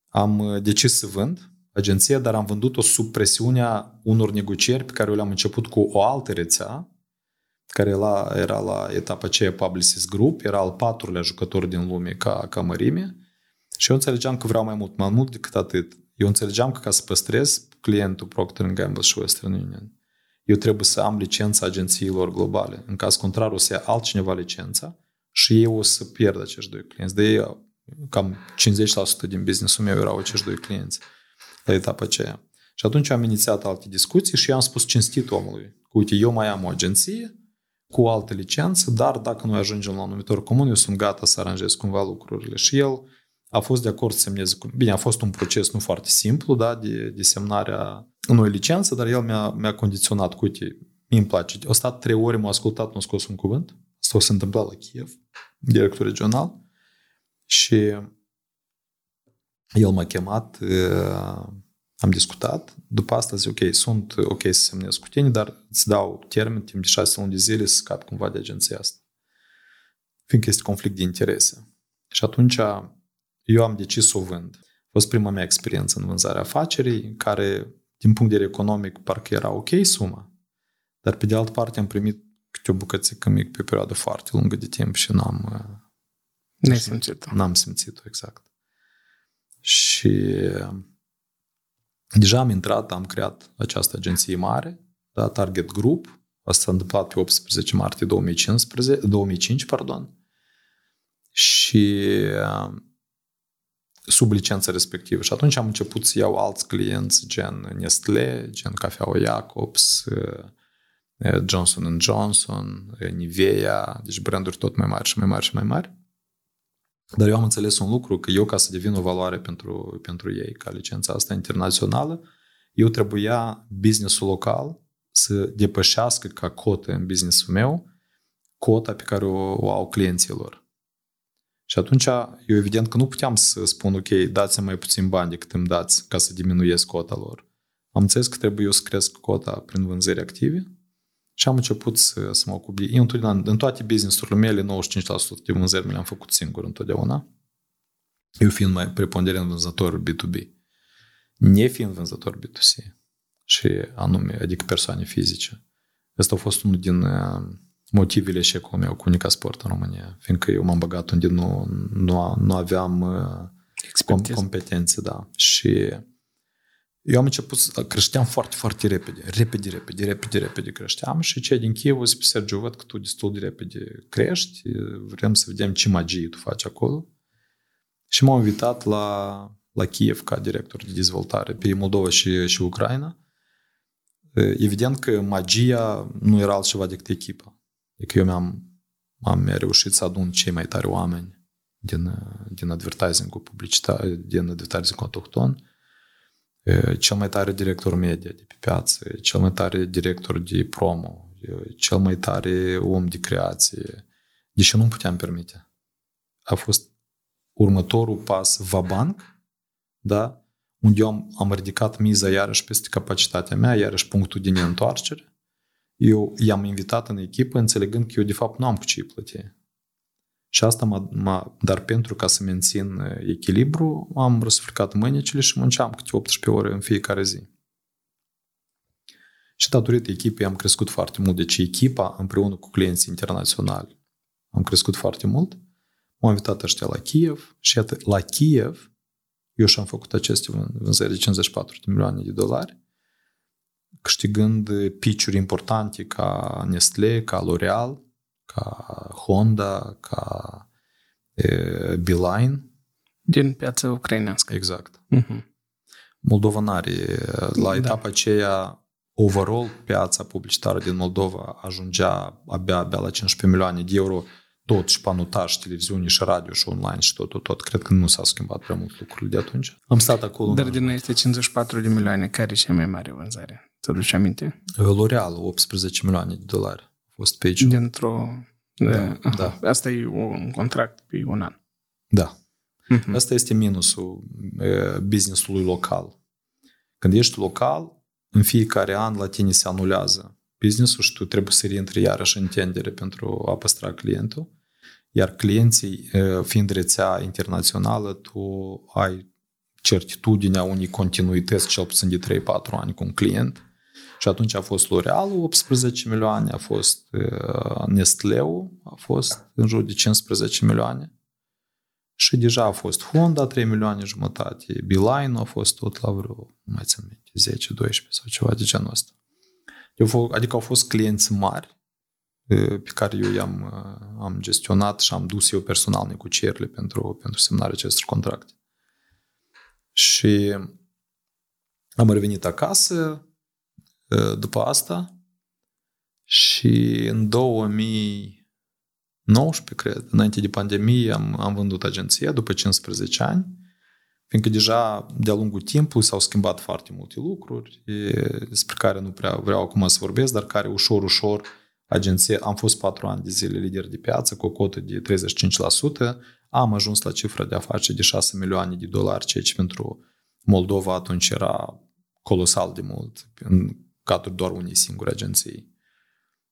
am decis să vând agenția, dar am vândut-o sub presiunea unor negocieri pe care le-am început cu o altă rețea, care era, era la etapa aceea Publicis Group, era al patrulea jucător din lume ca, ca mărime și eu înțelegeam că vreau mai mult, mai mult decât atât. Eu înțelegeam că ca să păstrez clientul Procter Gamble și Western Union, eu trebuie să am licența agențiilor globale. În caz contrar, o să ia altcineva licența și eu o să pierd acești doi clienți. De ei, cam 50% din business-ul meu erau acești doi clienți la etapa aceea. Și atunci am inițiat alte discuții și i-am spus cinstit omului, că uite, eu mai am o agenție cu o altă licență, dar dacă noi ajungem la un numitor comun, eu sunt gata să aranjez cumva lucrurile. Și el a fost de acord să semneze. Bine, a fost un proces nu foarte simplu, da, de, de semnarea unui licență, dar el mi-a, mi-a condiționat cu, uite, mi îmi place. O stat trei ore, m-a ascultat, nu a scos un cuvânt. Asta o se întâmpla la Kiev, director regional. Și el m-a chemat, am discutat. După asta zic, ok, sunt ok să semnez cu tine, dar îți dau termen timp de șase luni de zile să scapi cumva de agenția asta. Fiindcă este conflict de interese. Și atunci eu am decis să o vând. A fost prima mea experiență în vânzarea afacerii, care, din punct de vedere economic, parcă era ok suma, dar pe de altă parte am primit câte o bucățică mică pe o perioadă foarte lungă de timp și n-am... N-ai simțit-o. N-am simțit-o, exact. Și deja am intrat, am creat această agenție mare, da, Target Group, asta s-a întâmplat pe 18 martie 2015, 2005, pardon, și sub licența respectivă. Și atunci am început să iau alți clienți, gen Nestle, gen Cafeaua Jacobs, Johnson Johnson, Nivea, deci branduri tot mai mari și mai mari și mai mari. Dar eu am înțeles un lucru, că eu ca să devin o valoare pentru, pentru ei, ca licența asta internațională, eu trebuia businessul local să depășească ca cotă în businessul meu cota pe care o, o au clienților. Și atunci, eu evident că nu puteam să spun, ok, dați mai puțin bani decât îmi dați ca să diminuiesc cota lor. Am înțeles că trebuie eu să cresc cota prin vânzări active și am început să, să mă ocup Eu întotdeauna, în toate business-urile mele, 95% de vânzări mi le-am făcut singur întotdeauna. Eu fiind mai preponderent vânzător B2B. Nefiind vânzător B2C. Și anume, adică persoane fizice. Asta a fost unul din uh, motivele eșecului meu cu Unica Sport în România. Fiindcă eu m-am băgat unde nu, nu, nu aveam uh, competențe, da. Și eu am început să creșteam foarte, foarte repede. Repede, repede, repede, repede creșteam și cei din Kiev zic, Sergiu, văd că tu destul de repede crești, vrem să vedem ce magie tu faci acolo. Și m-au invitat la, la Kiev ca director de dezvoltare pe Moldova și, și Ucraina. Evident că magia nu era altceva decât echipa. Adică eu mi-am am reușit să adun cei mai tari oameni din, din advertising-ul publicitar, din advertising autohton, cel mai tare director media de pe piață, cel mai tare director de promo, cel mai tare om de creație. Deși nu puteam permite. A fost următorul pas vabanc, da? unde eu am, am ridicat miza iarăși peste capacitatea mea, iarăși punctul de neîntoarcere. Eu i-am invitat în echipă înțelegând că eu de fapt nu am cu ce plăti. Și asta m-a, m-a, dar pentru ca să mențin echilibru, am răsfricat mâinile și munceam câte 18 ore în fiecare zi. Și datorită echipei am crescut foarte mult. Deci echipa împreună cu clienții internaționali am crescut foarte mult. M-am invitat ăștia la Kiev și iată, la Kiev eu și-am făcut aceste vânzări de 54 de milioane de dolari, câștigând pitch importante ca Nestlé, ca L'Oreal, ca Honda, ca e, Beeline. Din piața ucrainească. Exact. Uh-huh. Moldova n-are. La da. etapa aceea, overall, piața publicitară din Moldova ajungea abia, abia la 15 milioane de euro, tot și panotaj, televiziune și radio și online și tot, tot, tot. Cred că nu s-au schimbat prea mult lucrurile de atunci. Am stat acolo. Dar din este 54 de milioane, care e cea mai mare vânzare? Ți aduce aminte? L'Oreal, 18 milioane de dolari. A fost pe aici. Dintr-o da, da. Asta e un contract pe un an. Da. Uh-huh. Asta este minusul businessului local. Când ești local, în fiecare an la tine se anulează businessul și tu trebuie să reintri iarăși în tendere pentru a păstra clientul. Iar clienții, fiind rețea internațională, tu ai certitudinea unei continuități cel puțin de 3-4 ani cu un client și atunci a fost L'Oreal 18 milioane, a fost uh, Nestleu, a fost în jur de 15 milioane. Și deja a fost Honda 3 milioane jumătate, Beeline a fost tot la vreo, nu mai țin minte, 10-12 sau ceva de genul ăsta. Adică au fost clienți mari pe care eu i-am am gestionat și am dus eu personal negocierile pentru, pentru semnarea acestor contracte. Și am revenit acasă după asta și în 2019, cred, înainte de pandemie, am, am vândut agenția după 15 ani, fiindcă deja de-a lungul timpului s-au schimbat foarte multe lucruri despre care nu prea vreau acum să vorbesc, dar care ușor, ușor agenție, am fost patru ani de zile lider de piață cu o cotă de 35%, am ajuns la cifra de afaceri de 6 milioane de dolari, ceea ce pentru Moldova atunci era colosal de mult, în cadrul doar unei singure agenții.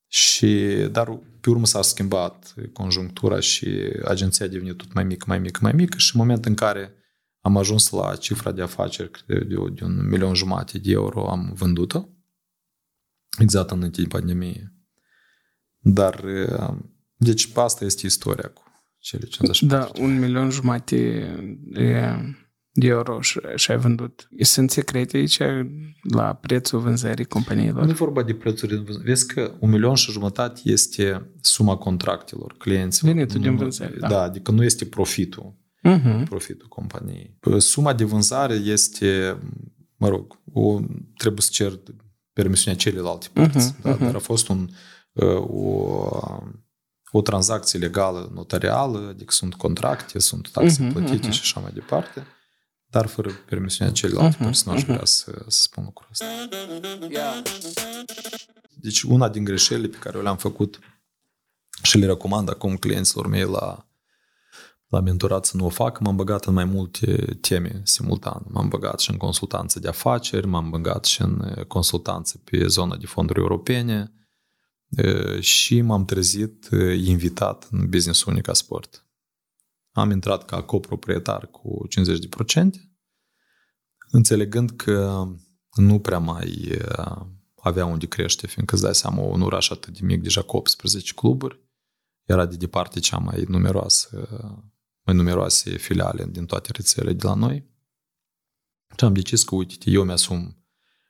Și, dar pe urmă s-a schimbat conjunctura și agenția a devenit tot mai mică, mai mică, mai mică și în momentul în care am ajuns la cifra de afaceri de, de un milion jumate de euro, am vândut-o, exact înainte de pandemie. Dar, deci, asta este istoria cu cele 50 Da, un milion jumate de euro și ai vândut. Sunt secrete aici la prețul vânzării companiilor? Nu e vorba de prețul de vânzării. Vezi că un milion și jumătate este suma contractelor clienților. Venitul din vânzări, da. Da, adică nu este profitul. Uh-huh. Profitul companiei. Suma de vânzare este, mă rog, o, trebuie să cer permisiunea celelalte părți. Uh-huh. Da, uh-huh. Dar a fost un, o, o tranzacție legală notarială, adică sunt contracte, sunt taxe uh-huh, plătite uh-huh. și așa mai departe dar fără permisiunea celelalte uh-huh, părți, n-aș vrea să, să spun lucrul ăsta. Deci una din greșelile pe care le-am făcut și le recomand acum clienților mei la, la mentorat să nu o facă, m-am băgat în mai multe teme simultan. M-am băgat și în consultanță de afaceri, m-am băgat și în consultanță pe zona de fonduri europene și m-am trezit invitat în Business Unica Sport am intrat ca coproprietar cu 50%, înțelegând că nu prea mai avea unde crește, fiindcă îți dai seama, un oraș atât de mic, deja cu 18 cluburi, era de departe cea mai numeroasă, mai numeroase filiale din toate rețelele de la noi. Și am decis că, uite, eu mi-asum,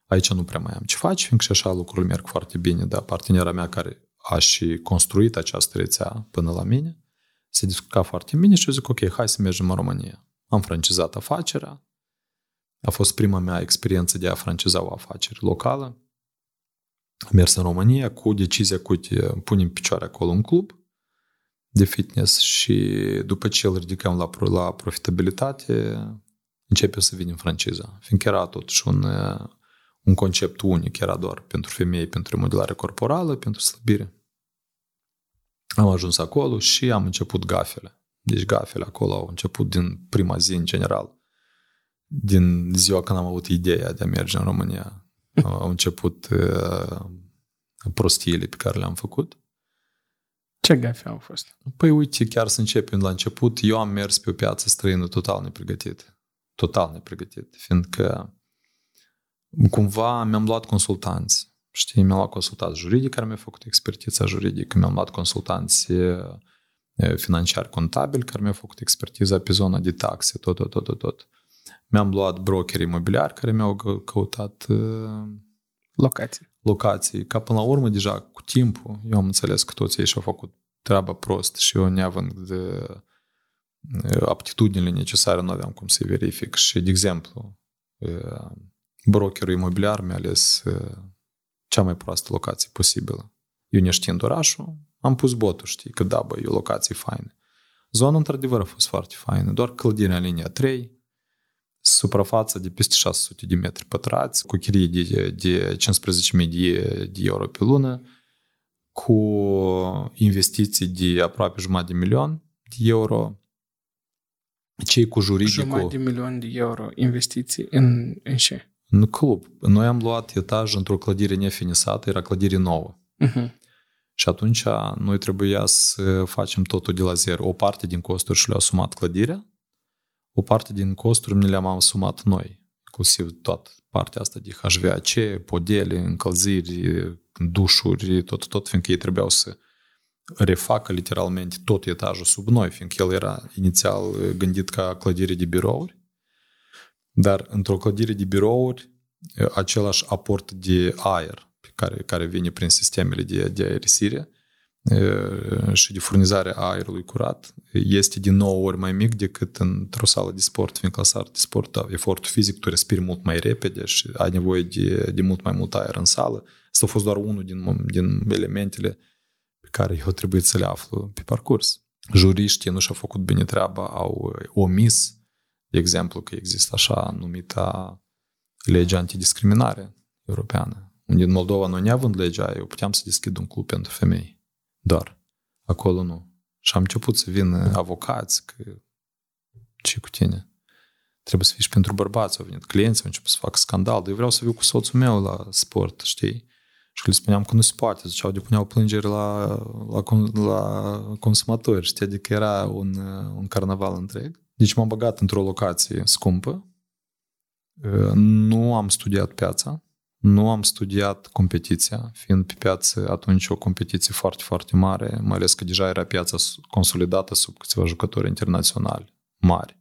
aici nu prea mai am ce face, fiindcă și așa lucrurile merg foarte bine, dar partenera mea care a și construit această rețea până la mine, se descurca foarte bine și eu zic, ok, hai să mergem în România. Am francizat afacerea. A fost prima mea experiență de a franciza o afacere locală. Am mers în România cu decizia cu punem picioare acolo un club de fitness și după ce îl ridicăm la, la profitabilitate, începe să vinem franciza. Fiindcă era totuși un, un concept unic, era doar pentru femei, pentru remodelare corporală, pentru slăbire. Am ajuns acolo și am început gafele. Deci gafele acolo au început din prima zi, în general. Din ziua când am avut ideea de a merge în România. Au început uh, prostiile pe care le-am făcut. Ce gafe au fost? Păi uite, chiar să începem la început, eu am mers pe o piață străină total nepregătit. Total nepregătit. Fiindcă cumva mi-am luat consultanți Știi, mi-am luat consultanți juridic care mi-a făcut expertiza juridică, mi-am luat consultanți financiari contabili care mi-au făcut expertiza pe zona de taxe, tot, tot, tot, tot, tot. Mi-am luat brokeri imobiliari care mi-au căutat locații. locații. Ca până la urmă, deja cu timpul, eu am înțeles că toți ei și-au făcut treaba prost și eu neavând de aptitudinile necesare, nu aveam cum să-i verific. Și, de exemplu, brokerul imobiliar mi-a ales cea mai proastă locație posibilă. Eu neștiind orașul, am pus botul, știi, că da, bă, e o locație faină. Zona, într-adevăr, a fost foarte faină, doar clădirea linia 3, suprafața de peste 600 de metri pătrați, cu chirie de, de 15.000 de, de euro pe lună, cu investiții de aproape jumătate de milion de euro, cei cu juridicul... Jumătate de milion de euro investiții în, în ce? În club. Noi am luat etaj într-o clădire nefinisată, era clădire nouă. Uh-huh. Și atunci noi trebuia să facem totul de la zero. O parte din costuri și le-a asumat clădirea, o parte din costuri ne le-am asumat noi, inclusiv toată partea asta de HVAC, podele, încălziri, dușuri, tot, tot, fiindcă ei trebuiau să refacă literalmente tot etajul sub noi, fiindcă el era inițial gândit ca clădire de birouri. Dar într-o clădire de birouri, același aport de aer pe care, care vine prin sistemele de, de aerisire și de furnizare a aerului curat este din 9 ori mai mic decât într-o sală de sport, fiindcă la sală de sport da, efortul fizic, tu respiri mult mai repede și ai nevoie de, de mult mai mult aer în sală. Asta a fost doar unul din, din elementele pe care eu trebuie să le aflu pe parcurs. Juriștii nu și-au făcut bine treaba, au omis, de exemplu, că există așa numita legea antidiscriminare europeană, unde în Moldova noi neavând legea, eu puteam să deschid un club pentru femei doar. Acolo nu. Și am început să vină avocați, că ce cu tine? Trebuie să fii și pentru bărbați. Au venit clienți, au început să facă scandal. Dar eu vreau să viu cu soțul meu la sport, știi? Și le spuneam că nu se poate. Ziceau, depuneau plângeri la, la, la consumatori, știi? Adică era un, un carnaval întreg. Deci m-am băgat într-o locație scumpă. Nu am studiat piața. Nu am studiat competiția, fiind pe piață atunci o competiție foarte, foarte mare, mai ales că deja era piața consolidată sub câțiva jucători internaționali mari.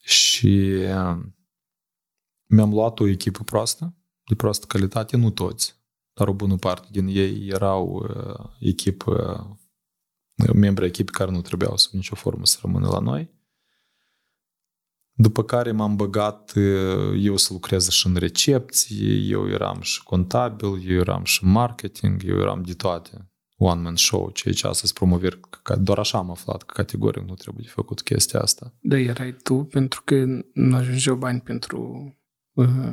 Și um, mi-am luat o echipă proastă, de proastă calitate, nu toți, dar o bună parte din ei erau uh, echipă, membri echipii care nu trebuiau sub nicio formă să rămână la noi. După care m-am băgat eu să lucrez și în recepție, eu eram și contabil, eu eram și marketing, eu eram de toate. One-man show, ceea ce astăzi promovări, doar așa am aflat că categoric nu trebuie de făcut chestia asta. Da, erai tu pentru că nu ajungeau bani pentru uh,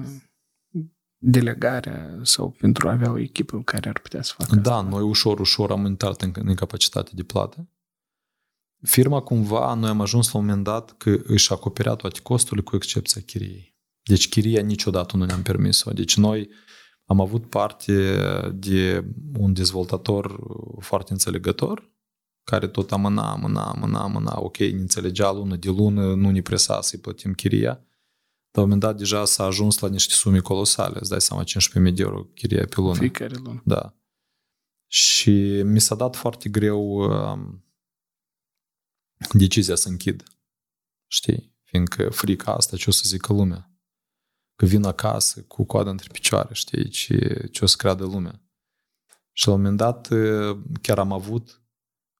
delegarea sau pentru a avea o echipă care ar putea să facă Da, asta. noi ușor, ușor am intrat în, în capacitate de plată Firma cumva, noi am ajuns la un moment dat că își acoperea toate costurile cu excepția chiriei. Deci chiria niciodată nu ne-am permis-o. Deci noi am avut parte de un dezvoltator foarte înțelegător, care tot amâna, amâna, amâna, amâna, ok, ne înțelegea lună de lună, nu ne presa să-i plătim chiria. Dar la un moment dat deja s-a ajuns la niște sume colosale, îți dai seama 15.000 de euro chiria pe lună. Fiecare lună. Da. Și mi s-a dat foarte greu um, decizia să închid. Știi? Fiindcă frica asta, ce o să zică lumea. Că vin acasă cu coada între picioare, știi? Ce, ce o să creadă lumea. Și la un moment dat chiar am avut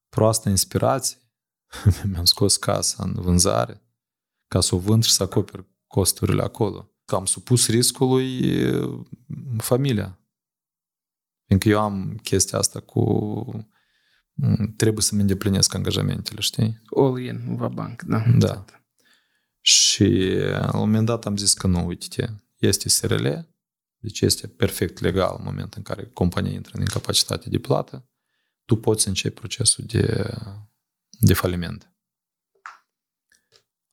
proastă inspirație. Mi-am scos casa în vânzare ca să o vând și să acoper costurile acolo. Că am supus riscului familia. Fiindcă eu am chestia asta cu Mm, trebuie să-mi îndeplinesc angajamentele, știi? All in, va banc, da. Da. Și la un moment dat am zis că nu, uite este SRL, deci este perfect legal în momentul în care compania intră în incapacitate de plată, tu poți să începi procesul de, de faliment.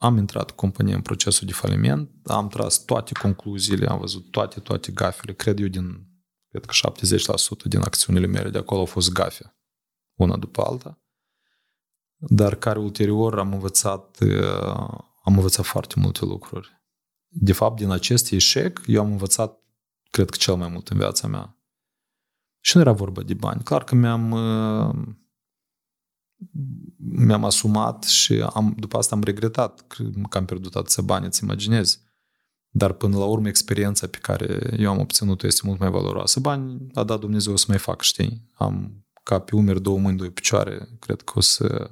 Am intrat compania în procesul de faliment, am tras toate concluziile, am văzut toate, toate gafele, cred eu din, cred că 70% din acțiunile mele de acolo au fost gafe una după alta, dar care ulterior am învățat, am învățat foarte multe lucruri. De fapt, din acest eșec, eu am învățat, cred că cel mai mult în viața mea. Și nu era vorba de bani. Clar că mi-am mi-am asumat și am, după asta am regretat că am pierdut atâția bani, îți imaginezi. Dar până la urmă experiența pe care eu am obținut-o este mult mai valoroasă. Bani a dat Dumnezeu să mai fac, știi? Am ca pe umeri, două mâini, două picioare, cred că o să,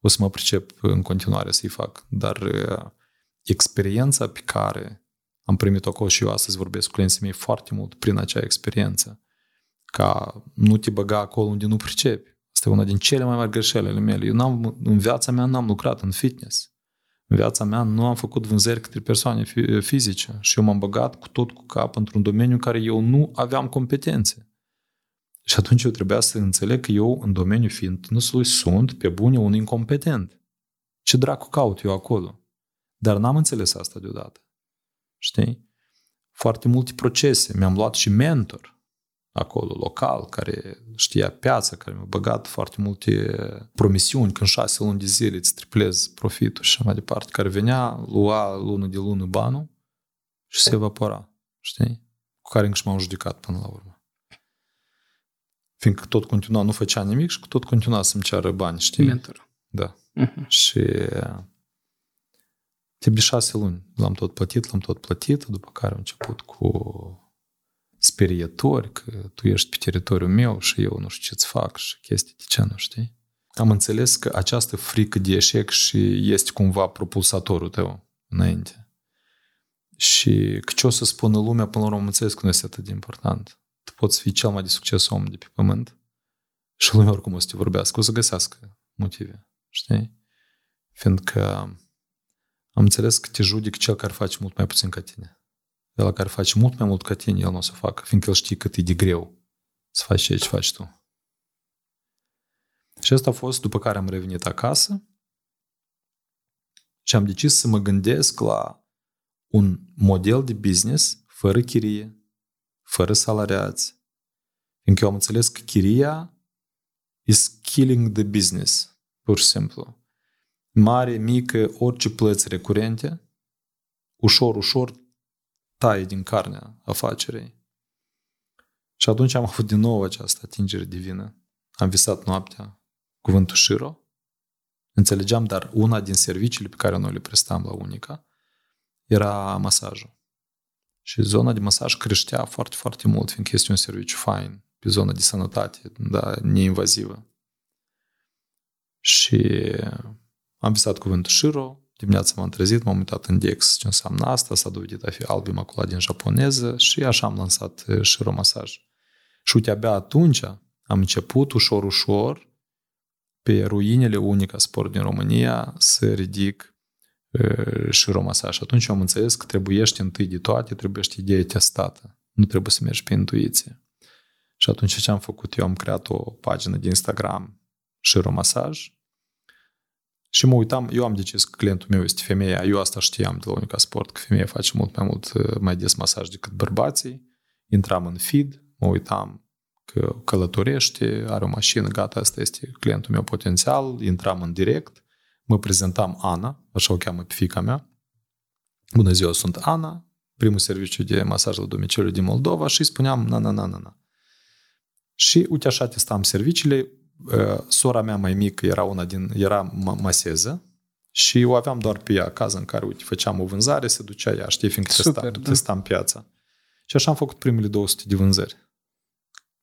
o să mă pricep în continuare să-i fac. Dar uh, experiența pe care am primit-o acolo și eu astăzi vorbesc cu clienții mei foarte mult prin acea experiență, ca nu te băga acolo unde nu pricepi. Asta e una din cele mai mari greșeli ale mele. Eu n-am, în viața mea n-am lucrat în fitness. În viața mea nu am făcut vânzări către persoane fizice și eu m-am băgat cu tot cu cap într-un domeniu în care eu nu aveam competențe. Și atunci eu trebuia să înțeleg că eu, în domeniul fitness-ului, sunt, pe bune, un incompetent. Ce dracu caut eu acolo? Dar n-am înțeles asta deodată. Știi? Foarte multe procese. Mi-am luat și mentor acolo, local, care știa piața, care mi-a băgat foarte multe promisiuni, când șase luni de zile îți triplezi profitul și așa mai departe, care venea, lua lună de lună banul și se evapora, știi? Cu care încă și m-am judecat până la urmă. Fiindcă tot continua, nu făcea nimic și tot continua să-mi ceară bani, știi? Mentor. Da. Uh-huh. Și timp de șase luni l-am tot plătit, l-am tot plătit, după care am început cu sperietori că tu ești pe teritoriul meu și eu nu știu ce-ți fac și chestii de ce nu știi. Am înțeles că această frică de eșec și este cumva propulsatorul tău înainte. Și că ce o să spună lumea, până la urmă, înțeles că nu este atât de important. Tu poți fi cel mai de succes om de pe pământ și lumea oricum o să te vorbească, o să găsească motive, știi? Fiindcă am înțeles că te judic cel care face mult mai puțin ca tine. El care face mult mai mult ca tine, el nu o să facă, fiindcă el știe cât e de greu să faci ceea ce faci tu. Și asta a fost după care am revenit acasă și am decis să mă gândesc la un model de business fără chirie, fără salariați. Fiindcă eu am înțeles că chiria is killing the business, pur și simplu. Mare, mică, orice plăți recurente, ușor, ușor taie din carnea afacerii. Și atunci am avut din nou această atingere divină. Am visat noaptea cuvântul Shiro. Înțelegeam, dar una din serviciile pe care noi le prestam la Unica era masajul. Și zona de masaj creștea foarte, foarte mult, fiindcă este un serviciu fain pe zona de sănătate, da, neinvazivă. Și am visat cuvântul Shiro, dimineața m-am trezit, m-am uitat în Dex ce înseamnă asta, s-a dovedit a fi alb imaculat din japoneză și așa am lansat Shiro Masaj. Și uite, abia atunci am început ușor, ușor pe ruinele unica sport din România să ridic și romasaj. Și atunci am înțeles că trebuiește întâi de toate, trebuiește ideea testată. Nu trebuie să mergi pe intuiție. Și atunci ce am făcut? Eu am creat o pagină de Instagram și romasaj și mă uitam, eu am decis că clientul meu este femeia, eu asta știam de la Unica Sport, că femeia face mult mai mult, mai des masaj decât bărbații. Intram în feed, mă uitam că călătorește, are o mașină, gata, asta este clientul meu potențial, intram în direct, mă prezentam Ana, așa o cheamă pe fica mea. Bună ziua, sunt Ana, primul serviciu de masaj la domiciliu din Moldova și spuneam na, na, na, na, na. Și uite așa testam serviciile. Ă, sora mea mai mică era una din, era maseză și o aveam doar pe ea acasă în care, uite, făceam o vânzare, se ducea ea, știi, fiindcă Super, testam, da. testam piața. Și așa am făcut primele 200 de vânzări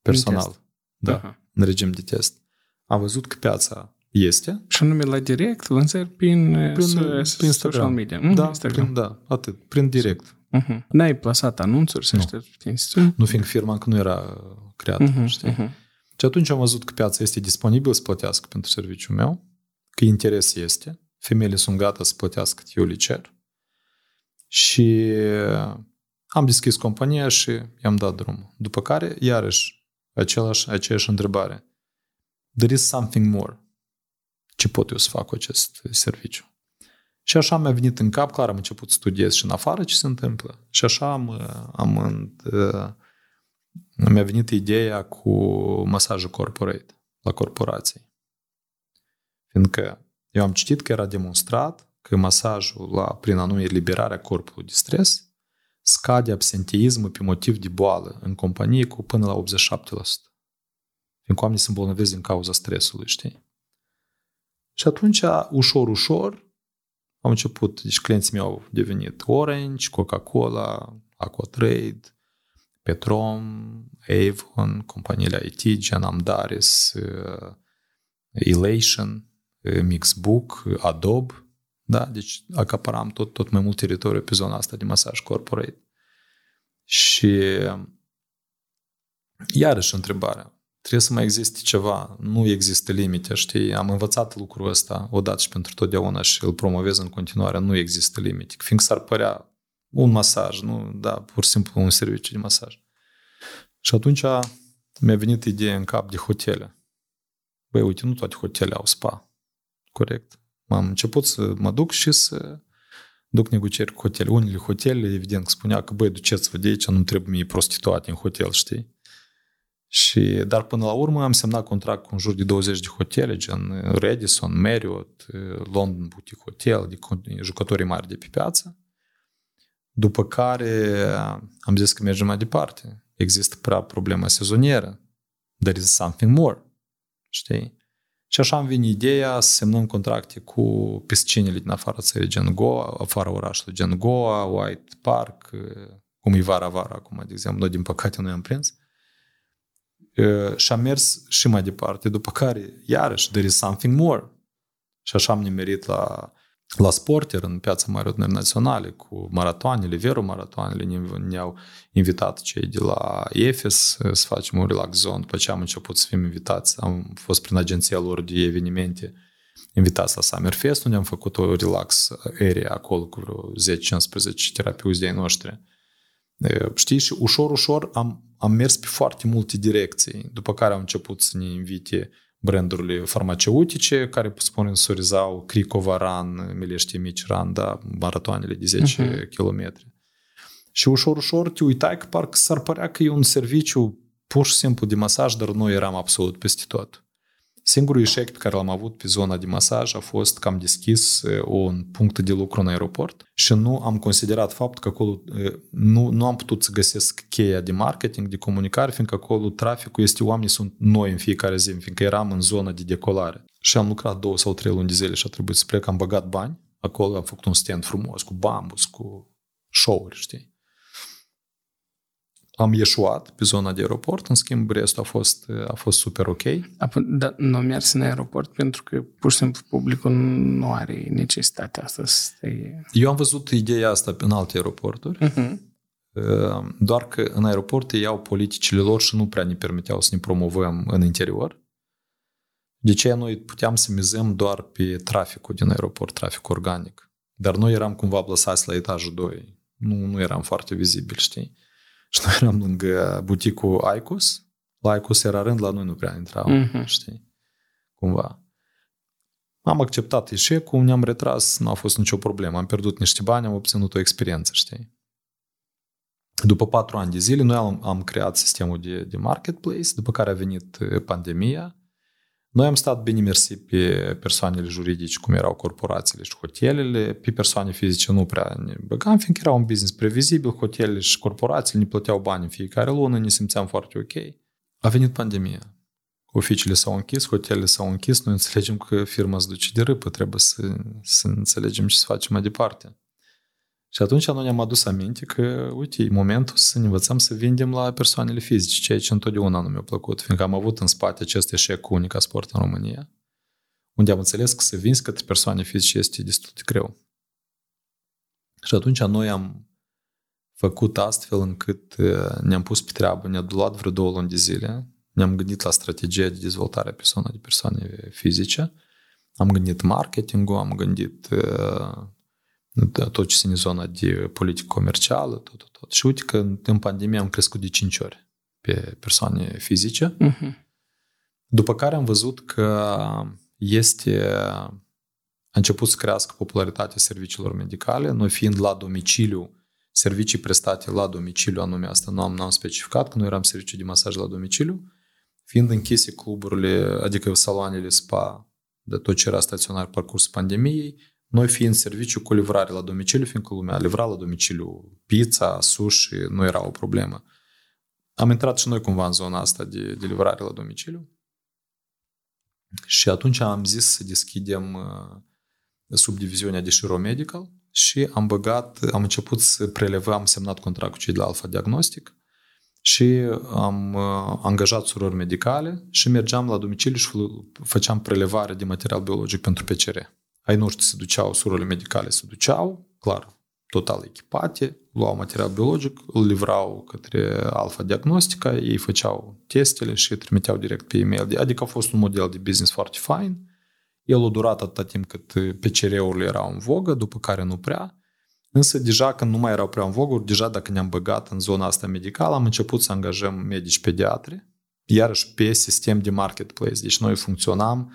personal. Da, uh-huh. în regim de test. Am văzut că piața este. Și anume la direct, vânzări prin, prin, prin social media. Mm, da, Instagram. Prin, da, atât, prin direct. Uh-huh. N-ai plasat anunțuri să nu. Nu, fiindcă firma încă nu era creată, uh-huh, știi? Uh-huh. Și atunci am văzut că piața este disponibilă să plătească pentru serviciul meu, că interes este, femeile sunt gata să plătească, eu le cer. Și am deschis compania și i-am dat drumul. După care, iarăși, același, aceeași întrebare. There is something more. Ce pot eu să fac cu acest serviciu? Și așa mi-a venit în cap, clar am început să studiez și în afară ce se întâmplă. Și așa am, am uh, mi-a venit ideea cu masajul corporate, la corporații. Fiindcă eu am citit că era demonstrat că masajul la, prin anume eliberarea corpului de stres scade absenteismul pe motiv de boală în companie cu până la 87%. Fiindcă oamenii se îmbolnăvesc din cauza stresului, știi? Și atunci, ușor, ușor, am început, deci clienții mei au devenit Orange, Coca-Cola, Aquatrade, Petrom, Avon, companiile IT, gen Amdaris, uh, Elation, uh, Mixbook, Adobe, da? Deci acaparam tot, tot mai mult teritoriu pe zona asta de masaj corporate. Și iarăși întrebarea. Trebuie să mai existe ceva. Nu există limite, știi? Am învățat lucrul ăsta odată și pentru totdeauna și îl promovez în continuare. Nu există limite. Fiindcă s-ar părea un masaj, nu? Da, pur și simplu un serviciu de masaj. Și atunci mi-a venit ideea în cap de hotele. Băi, uite, nu toate hotele au spa. Corect? am început să mă duc și să duc negocieri cu hotele. Unele hotele, evident, spunea că, băi, duceți-vă de aici, nu trebuie mie prostituate în hotel, știi? Și, dar până la urmă am semnat contract cu un jur de 20 de hotele, gen Radisson, Marriott, London Boutique Hotel, de jucătorii mari de pe piață. După care am zis că mergem mai departe. Există prea problema sezonieră. There is something more. Știi? Și așa am venit ideea să semnăm contracte cu piscinele din afara țării, gen Goa, afara orașului, gen Goa, White Park, cum e vara-vara acum, de exemplu. Noi, din păcate, nu i-am prins. Și am mers și mai departe, după care, iarăși, there is something more. Și așa am nimerit la, la Sporter, în piața Marilor Naționale, cu maratoanele, Vero maratoanele, ne-au invitat cei de la EFES să facem un relax zone, după ce am început să fim invitați, am fost prin agenția lor de evenimente, invitați la Summerfest, unde am făcut o relax area acolo cu vreo 10-15 terapeuți de-ai noștri. Știi, și ușor, ușor am, am mers pe foarte multe direcții, după care au început să ne invite brandurile farmaceutice care sponsorizau Cricovaran, Milește Mici Randa, maratoanele de 10 uh-huh. km. Și ușor, ușor te uitai că parcă s-ar părea că e un serviciu pur și simplu de masaj, dar noi eram absolut peste tot. Singurul eșec pe care l-am avut pe zona de masaj a fost că am deschis un punct de lucru în aeroport și nu am considerat faptul că acolo nu, nu am putut să găsesc cheia de marketing, de comunicare, fiindcă acolo traficul este, oamenii sunt noi în fiecare zi, fiindcă eram în zona de decolare. Și am lucrat două sau trei luni de zile și a trebuit să plec, am băgat bani, acolo am făcut un stand frumos, cu bambus, cu show-uri, știi? Am ieșuat pe zona de aeroport, în schimb restul a fost, a fost super ok. Dar nu am mers în aeroport pentru că pur și simplu publicul nu are necesitatea asta să stai... Eu am văzut ideea asta în alte aeroporturi, uh-huh. doar că în aeroport ei iau politicile lor și nu prea ne permiteau să ne promovăm în interior. De ce noi puteam să mizăm doar pe traficul din aeroport, trafic organic. Dar noi eram cumva plăsați la etajul 2. Nu, nu eram foarte vizibili, știi? Și noi eram lângă buticul Icos. La Icos era rând, la noi nu prea intrau, uh-huh. știi? Cumva. Am acceptat eșecul, ne-am retras, nu a fost nicio problemă. Am pierdut niște bani, am obținut o experiență, știi? După patru ani de zile, noi am, am creat sistemul de, de marketplace, după care a venit pandemia noi am stat bine mersi pe persoanele juridice, cum erau corporațiile și hotelele, pe persoane fizice nu prea ne băgam, fiindcă era un business previzibil, hotelele și corporațiile ne plăteau bani în fiecare lună, ne simțeam foarte ok. A venit pandemia. Oficiile s-au închis, hotelele s-au închis, noi înțelegem că firma se duce de râpă, trebuie să, să înțelegem ce să facem mai departe. Și atunci noi ne-am adus aminte că, uite, e momentul să ne învățăm să vindem la persoanele fizice, ceea ce întotdeauna nu mi-a plăcut, fiindcă am avut în spate acest eșec cu Unica Sport în România, unde am înțeles că să vinzi către persoane fizice este destul de greu. Și atunci noi am făcut astfel încât ne-am pus pe treabă, ne-a luat vreo două luni de zile, ne-am gândit la strategia de dezvoltare a persoanei de persoane fizice, am gândit marketing am gândit tot ce ține zona de politică comercială, tot, tot, tot. Și uite că în pandemie am crescut de 5 ori pe persoane fizice. Uh-huh. După care am văzut că este a început să crească popularitatea serviciilor medicale, noi fiind la domiciliu, servicii prestate la domiciliu, anume asta nu am, n-am specificat, că noi eram serviciu de masaj la domiciliu, fiind închise cluburile, adică saloanele spa, de tot ce era staționar parcurs pandemiei, noi fiind serviciu cu livrare la domiciliu, fiindcă lumea livra la domiciliu pizza, sushi, nu era o problemă. Am intrat și noi cumva în zona asta de, de livrare la domiciliu. Și atunci am zis să deschidem uh, subdiviziunea de Shiro Medical și am băgat, am început să prelevăm, am semnat contract cu cei de la Alfa Diagnostic și am uh, angajat surori medicale și mergeam la domiciliu și făceam prelevare de material biologic pentru PCR ai noștri se duceau, surorile medicale se duceau, clar, total echipate, luau material biologic, îl livrau către Alfa Diagnostica, ei făceau testele și trimiteau direct pe e-mail. Adică a fost un model de business foarte fain. El a durat atâta timp cât PCR-urile erau în vogă, după care nu prea. Însă deja când nu mai erau prea în vogă, deja dacă ne-am băgat în zona asta medicală, am început să angajăm medici pediatri, iarăși pe sistem de marketplace. Deci noi funcționam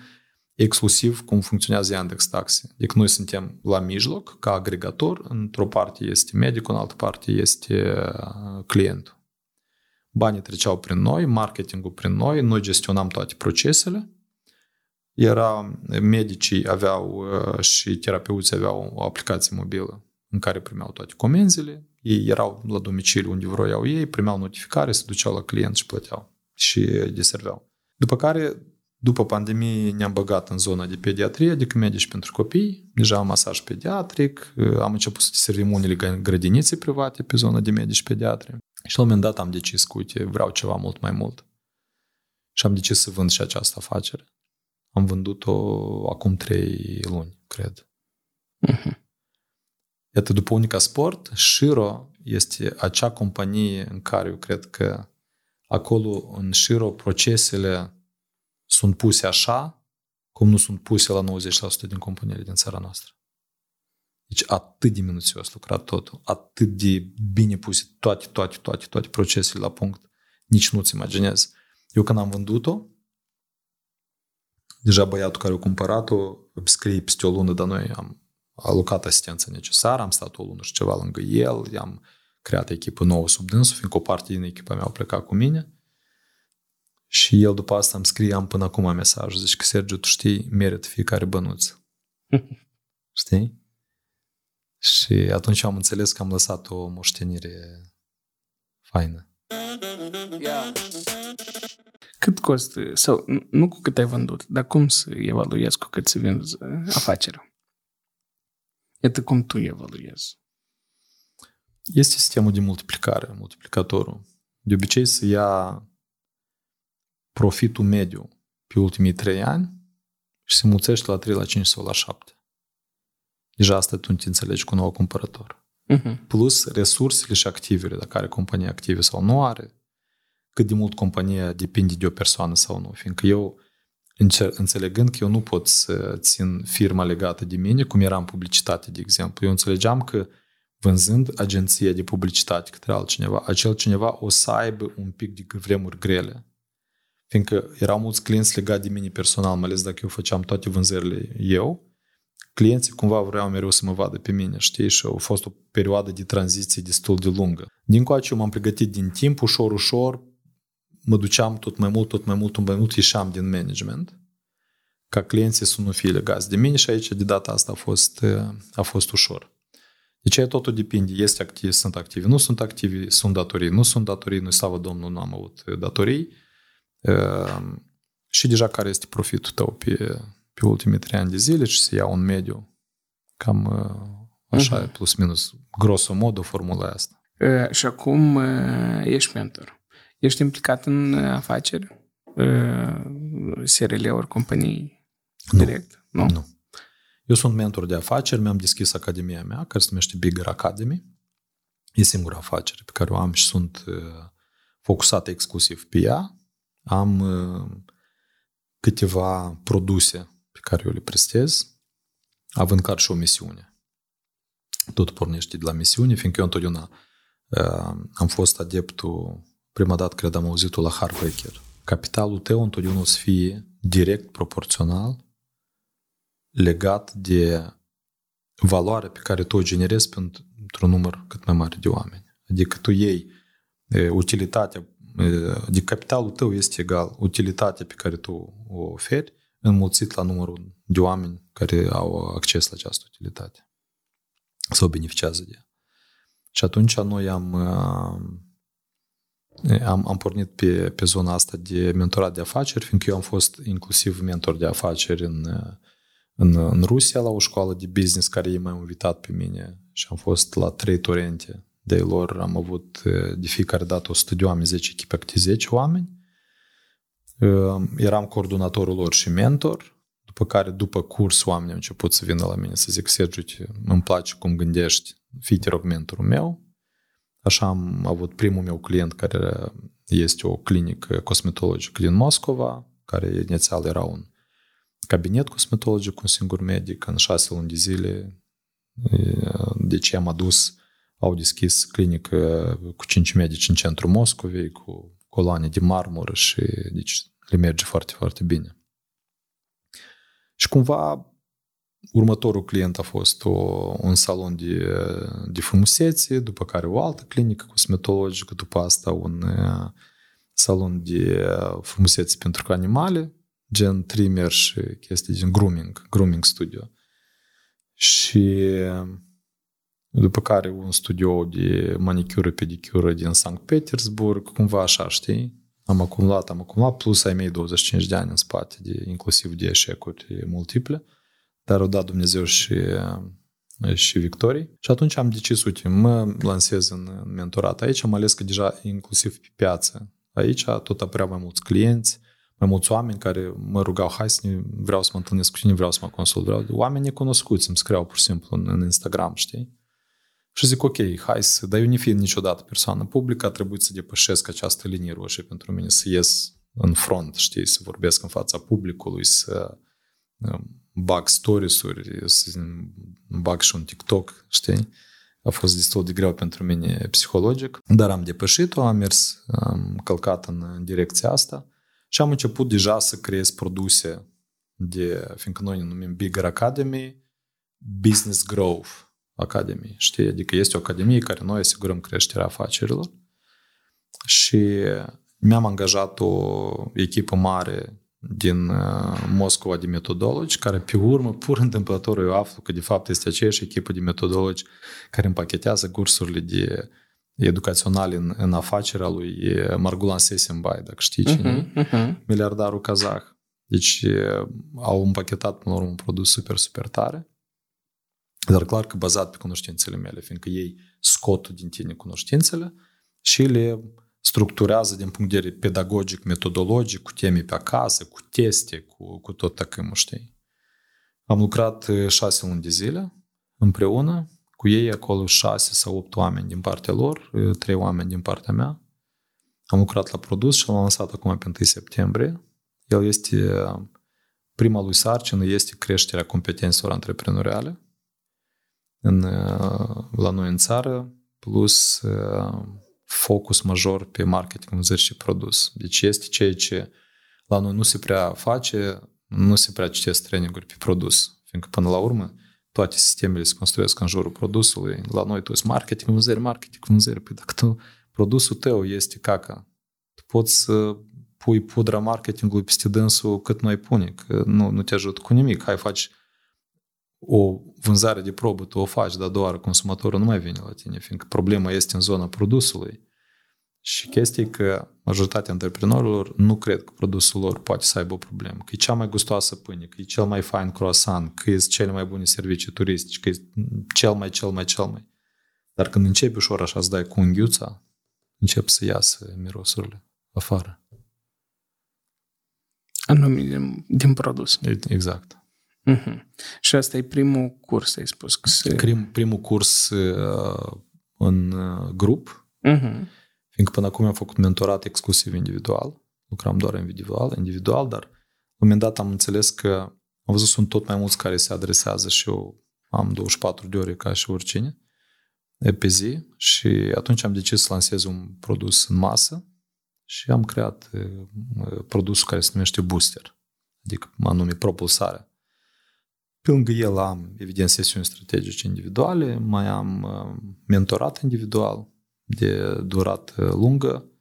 exclusiv cum funcționează Yandex Taxi. Adică noi suntem la mijloc, ca agregator, într-o parte este medicul, în altă parte este uh, clientul. Banii treceau prin noi, marketingul prin noi, noi gestionam toate procesele. Era, medicii aveau uh, și terapeuții aveau o aplicație mobilă în care primeau toate comenzile, ei erau la domiciliu unde vroiau ei, primeau notificare, se duceau la client și plăteau și deserveau. După care După pandemie ne-am băgat în zona de pediatrie, adică medici pentru copii, deja am masaj pediatric, am început să servim unele grădinițe private pe zona de medici pediatri. Și la un moment dat am decis că, uite, vreau ceva mult mai mult. Și am decis să vând și această afacere. Am vândut-o acum trei luni, cred. Uh-huh. Iată, după Unica Sport, Shiro este acea companie în care eu cred că acolo în Shiro procesele sunt puse așa cum nu sunt puse la 90% din companiile din țara noastră. Deci atât de minuțios lucrat totul, atât de bine puse toate, toate, toate, toate procesele la punct. Nici nu-ți imaginezi. Eu când am vândut-o, deja băiatul care a cumpărat-o scrie peste o lună, dar noi am alocat asistența necesară, am stat o lună și ceva lângă el, i-am creat echipă nouă sub dânsul, fiindcă o parte din echipa mea a plecat cu mine. Și el după asta îmi scrie, am până acum mesaj, zice că Sergiu, tu știi, merită fiecare bănuț. știi? Și atunci am înțeles că am lăsat o moștenire faină. Yeah. Cât costă, sau nu cu cât ai vândut, dar cum să evaluezi cu cât să vinzi afacerea? Iată cum tu evaluezi. Este sistemul de multiplicare, multiplicatorul. De obicei să ia profitul mediu pe ultimii trei ani și se mulțește la 3, la 5 sau la 7. Deja asta tu te înțelegi cu un nou cumpărător. Uh-huh. Plus resursele și activele, dacă are companie active sau nu are, cât de mult compania depinde de o persoană sau nu. Fiindcă eu, înțelegând că eu nu pot să țin firma legată de mine, cum era în publicitate, de exemplu, eu înțelegeam că vânzând agenția de publicitate către altcineva, acel cineva o să aibă un pic de vremuri grele. Fiindcă erau mulți clienți legați de mine personal, mai ales dacă eu făceam toate vânzările eu, clienții cumva vreau mereu să mă vadă pe mine, știi? Și a fost o perioadă de tranziție destul de lungă. Din coace eu m-am pregătit din timp, ușor, ușor, mă duceam tot mai mult, tot mai mult, tot mai mult, ieșeam din management ca clienții să nu fie legați de mine și aici de data asta a fost, a fost ușor. Deci totul depinde, este activ, sunt activi, nu sunt activi, sunt datorii, nu sunt datorii, noi, slavă Domnului, nu am avut datorii. Ehm, și deja care este profitul tău pe, pe ultimii trei ani de zile și să iau un mediu. Cam așa, uh-huh. plus minus, grosomodo formula asta. Uh, și acum uh, ești mentor. Ești implicat în afaceri? Uh, SRL-uri, companii direct? Nu. nu. Eu sunt mentor de afaceri, mi-am deschis academia mea, care se numește Bigger Academy. E singura afacere pe care o am și sunt focusat exclusiv pe ea. Am câteva produse pe care eu le prestez, având clar și o misiune. Tot pornește de la misiune, fiindcă eu întotdeauna uh, am fost adeptul, prima dată cred am auzit-o la Harvecker. Capitalul tău întotdeauna o să fie direct proporțional legat de valoarea pe care tu o generezi pentru un număr cât mai mare de oameni. Adică tu iei e, utilitatea, e, de capitalul tău este egal utilitatea pe care tu o oferi înmulțit la numărul de oameni care au acces la această utilitate sau beneficiază de ea. Și atunci noi am, uh, am, am pornit pe, pe zona asta de mentorat de afaceri, fiindcă eu am fost inclusiv mentor de afaceri în, în, în Rusia la o școală de business care ei m-au invitat pe mine și am fost la trei torente de lor. Am avut uh, de fiecare dată 100 de oameni, 10 echipe, 10 oameni Eram coordonatorul lor și mentor, după care, după curs, oamenii au început să vină la mine să zic, Sergiu, îmi place cum gândești, fii, te rog, mentorul meu. Așa am avut primul meu client care este o clinică cosmetologică din Moscova, care inițial era un cabinet cosmetologic cu un singur medic în șase luni de zile. Deci am adus, au deschis clinică cu cinci medici în centrul Moscovei, cu coloane de marmură și deci le merge foarte, foarte bine. Și cumva următorul client a fost o, un salon de, de frumusețe, după care o altă clinică cosmetologică, după asta un uh, salon de frumusețe pentru animale, gen trimmer și chestii gen grooming, grooming studio. Și după care un studio de manicură, pedicură din Sankt Petersburg, cumva așa, știi? am acumulat, am acumulat, plus ai mei 25 de ani în spate, de, inclusiv de eșecuri multiple, dar au dat Dumnezeu și, și victorii. Și atunci am decis, uite, mă lansez în mentorat aici, am ales că deja inclusiv pe piață, aici tot apăreau mai mulți clienți, mai mulți oameni care mă rugau, hai să ne, vreau să mă întâlnesc cu cine, vreau să mă consult, vreau oameni necunoscuți, îmi scriau pur și simplu în, în Instagram, știi? Și zic, ok, hai să, dar eu nu fiind niciodată persoană publică, a trebuit să depășesc această linie roșie pentru mine, să ies în front, știi, să vorbesc în fața publicului, să um, bag stories-uri, să bag și un TikTok, știi? A fost destul de greu pentru mine psihologic, dar am depășit-o, am mers, am călcat în direcția asta și am început deja să creez produse de, fiindcă noi ne numim Bigger Academy, Business Growth Academy, știi? Adică este o academie care noi asigurăm creșterea afacerilor și mi-am angajat o echipă mare din uh, Moscova de metodologi, care pe urmă, pur întâmplător, eu aflu că de fapt este aceeași echipă de metodologi care împachetează cursurile de educaționale în, în afacerea lui Margulan Sesenbai, dacă știi cine uh-huh, uh-huh. miliardarul kazah. Deci au împachetat până la urmă un produs super, super tare, dar clar că bazat pe cunoștințele mele, fiindcă ei scot din tine cunoștințele și le structurează din punct de vedere pedagogic, metodologic, cu teme pe acasă, cu teste, cu, cu tot tăcâmul, știi? Am lucrat șase luni de zile împreună, cu ei acolo șase sau opt oameni din partea lor, trei oameni din partea mea. Am lucrat la produs și l-am lansat acum pe 1 septembrie. El este, prima lui sarcină este creșterea competențelor antreprenoriale în, la noi în țară, plus focus major pe marketing, vânzări și produs. Deci este ceea ce la noi nu se prea face, nu se prea citesc traininguri pe produs. Fiindcă până la urmă, toate sistemele se construiesc în jurul produsului. La noi tu marketing, vânzări, marketing, vânzări. Păi dacă tu, produsul tău este caca, tu poți să pui pudra marketingului peste dânsul cât noi pune, că nu, nu te ajută cu nimic. Hai, faci o vânzare de probă, tu o faci, dar doar consumatorul nu mai vine la tine, fiindcă problema este în zona produsului. Și chestia e că majoritatea antreprenorilor nu cred că produsul lor poate să aibă o problemă, că e cea mai gustoasă pâine, că e cel mai fain croissant, că e cele mai bune servicii turistice, că e cel mai, cel mai, cel mai. Dar când începi ușor așa să dai cu unghiuța, încep să iasă mirosurile afară. Anume din, din produs. Exact. Uh-huh. Și asta e primul curs, ai spus. Că se... Prim, primul curs uh, în uh, grup, uh-huh. fiindcă până acum am făcut mentorat exclusiv individual, lucram doar individual, individual, dar la un moment dat am înțeles că am văzut sunt tot mai mulți care se adresează și eu am 24 de ore ca și oricine pe zi și atunci am decis să lansez un produs în masă și am creat uh, produsul care se numește Booster, adică anume propulsarea. Pe lângă el am, evident, sesiuni strategice individuale, mai am uh, mentorat individual de durat uh, lungă,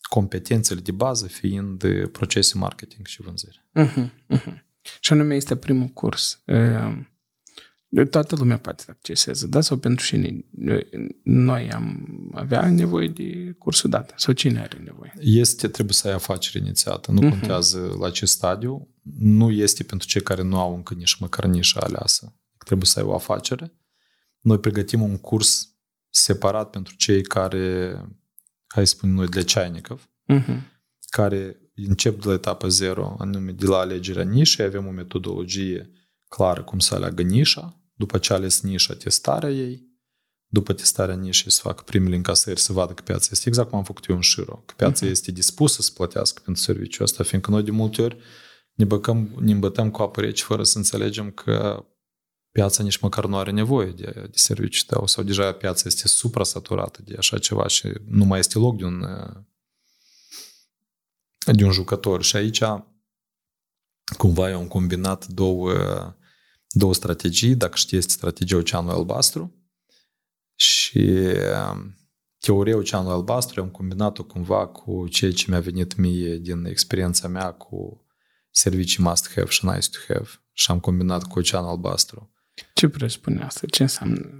competențele de bază fiind procese marketing și vânzări. Uh-huh, uh-huh. Și anume este primul curs. Uh, toată lumea poate să acceseze, da? Sau pentru cine noi am avea nevoie de cursul data? Sau cine are nevoie? Este, trebuie să ai afacere inițiată. Nu uh-huh. contează la ce stadiu. Nu este pentru cei care nu au încă nici măcar nișa aleasă. Trebuie să ai o afacere. Noi pregătim un curs separat pentru cei care, hai să spunem noi, de ceainicov, uh-huh. care încep de la etapa zero, anume de la alegerea nișei, avem o metodologie clară cum să aleagă nișa, după ce a ales nișa, testarea ei, după testarea nișei să facă primele încasări, să vadă că piața este exact cum am făcut eu în Shiro, că piața uh-huh. este dispusă să plătească pentru serviciul ăsta, fiindcă noi de multe ori ne, băcăm, ne îmbătăm cu apă rece fără să înțelegem că piața nici măcar nu are nevoie de, de serviciul tău sau deja piața este supra-saturată de așa ceva și nu mai este loc de un, de un jucător. Și aici cumva eu am combinat două, două strategii, dacă știți strategia Oceanului Albastru și um, teoria Oceanului Albastru am combinat-o cumva cu ceea ce mi-a venit mie din experiența mea cu servicii must-have și nice-to-have și am combinat cu Oceanul Albastru. Ce presupune asta? Ce înseamnă?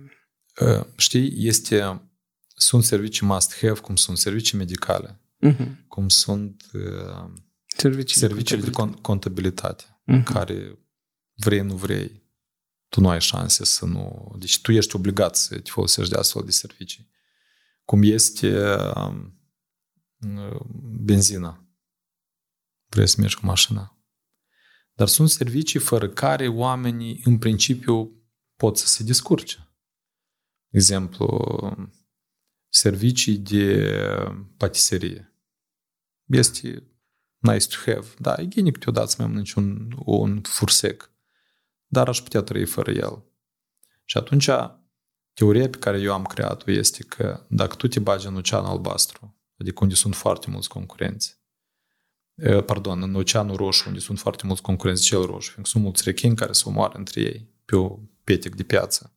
Uh, știi, este, sunt servicii must-have cum sunt servicii medicale, uh-huh. cum sunt uh, Servicii serviciile de con- contabilitate, Mhm. care vrei, nu vrei, tu nu ai șanse să nu... Deci tu ești obligat să te folosești de astfel de servicii. Cum este um, uh, benzina. Vrei să mergi cu mașina. Dar sunt servicii fără care oamenii, în principiu, pot să se descurce. Exemplu, servicii de patiserie. Este nice to have. Da, e bine câteodată să mai am niciun un fursec, dar aș putea trăi fără el. Și atunci, teoria pe care eu am creat-o este că dacă tu te bagi în oceanul albastru, adică unde sunt foarte mulți concurenți, eh, pardon, în oceanul roșu, unde sunt foarte mulți concurenți, cel roșu, fiindcă sunt mulți rechini care se omoară între ei pe o petec de piață.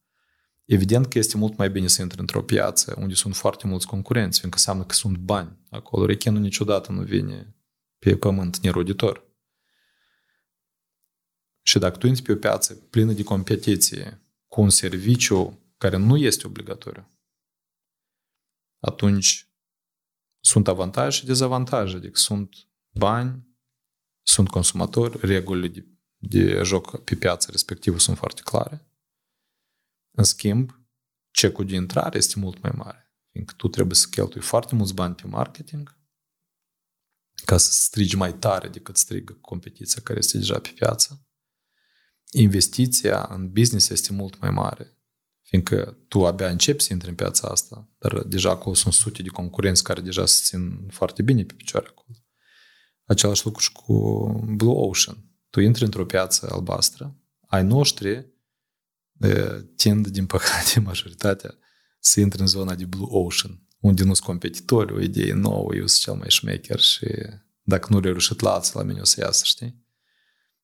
Evident că este mult mai bine să intri într-o piață unde sunt foarte mulți concurenți, fiindcă înseamnă că sunt bani acolo. Rechinul niciodată nu vine pe pământ neroditor. Și dacă tu intri pe o piață plină de competiție cu un serviciu care nu este obligatoriu, atunci sunt avantaje și dezavantaje. Adică sunt bani, sunt consumatori, regulile de, de joc pe piață respectivă sunt foarte clare. În schimb, cecul de intrare este mult mai mare, fiindcă tu trebuie să cheltui foarte mulți bani pe marketing ca să strigi mai tare decât strigă competiția care este deja pe piață. Investiția în business este mult mai mare, fiindcă tu abia începi să intri în piața asta, dar deja acolo sunt sute de concurenți care deja se țin foarte bine pe picioare acolo. Același lucru și cu Blue Ocean. Tu intri într-o piață albastră, ai noștri e, tind, din păcate, majoritatea să intre în zona de Blue Ocean, unde nu sunt competitori, o idee nouă, eu sunt cel mai șmecher și dacă nu reușit la alții, la mine o să iasă, știi?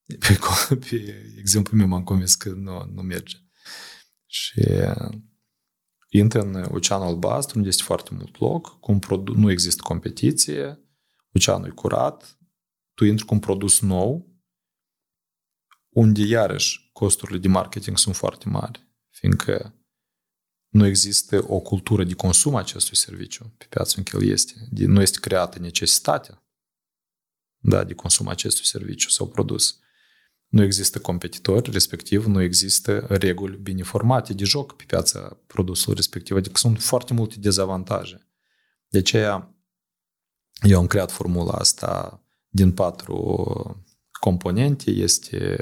Pe, pe exemplu meu m-am convins că nu, nu merge. Și intră în oceanul albastru, unde este foarte mult loc, cu un produ- nu există competiție, oceanul e curat, tu intri cu un produs nou, unde iarăși costurile de marketing sunt foarte mari, fiindcă nu există o cultură de consum a acestui serviciu pe piața în care el este. Nu este creată necesitatea da, de consum a acestui serviciu sau produs. Nu există competitori, respectiv nu există reguli bine formate de joc pe piața produsului respectiv, adică sunt foarte multe dezavantaje. De aceea eu am creat formula asta din patru componente. Este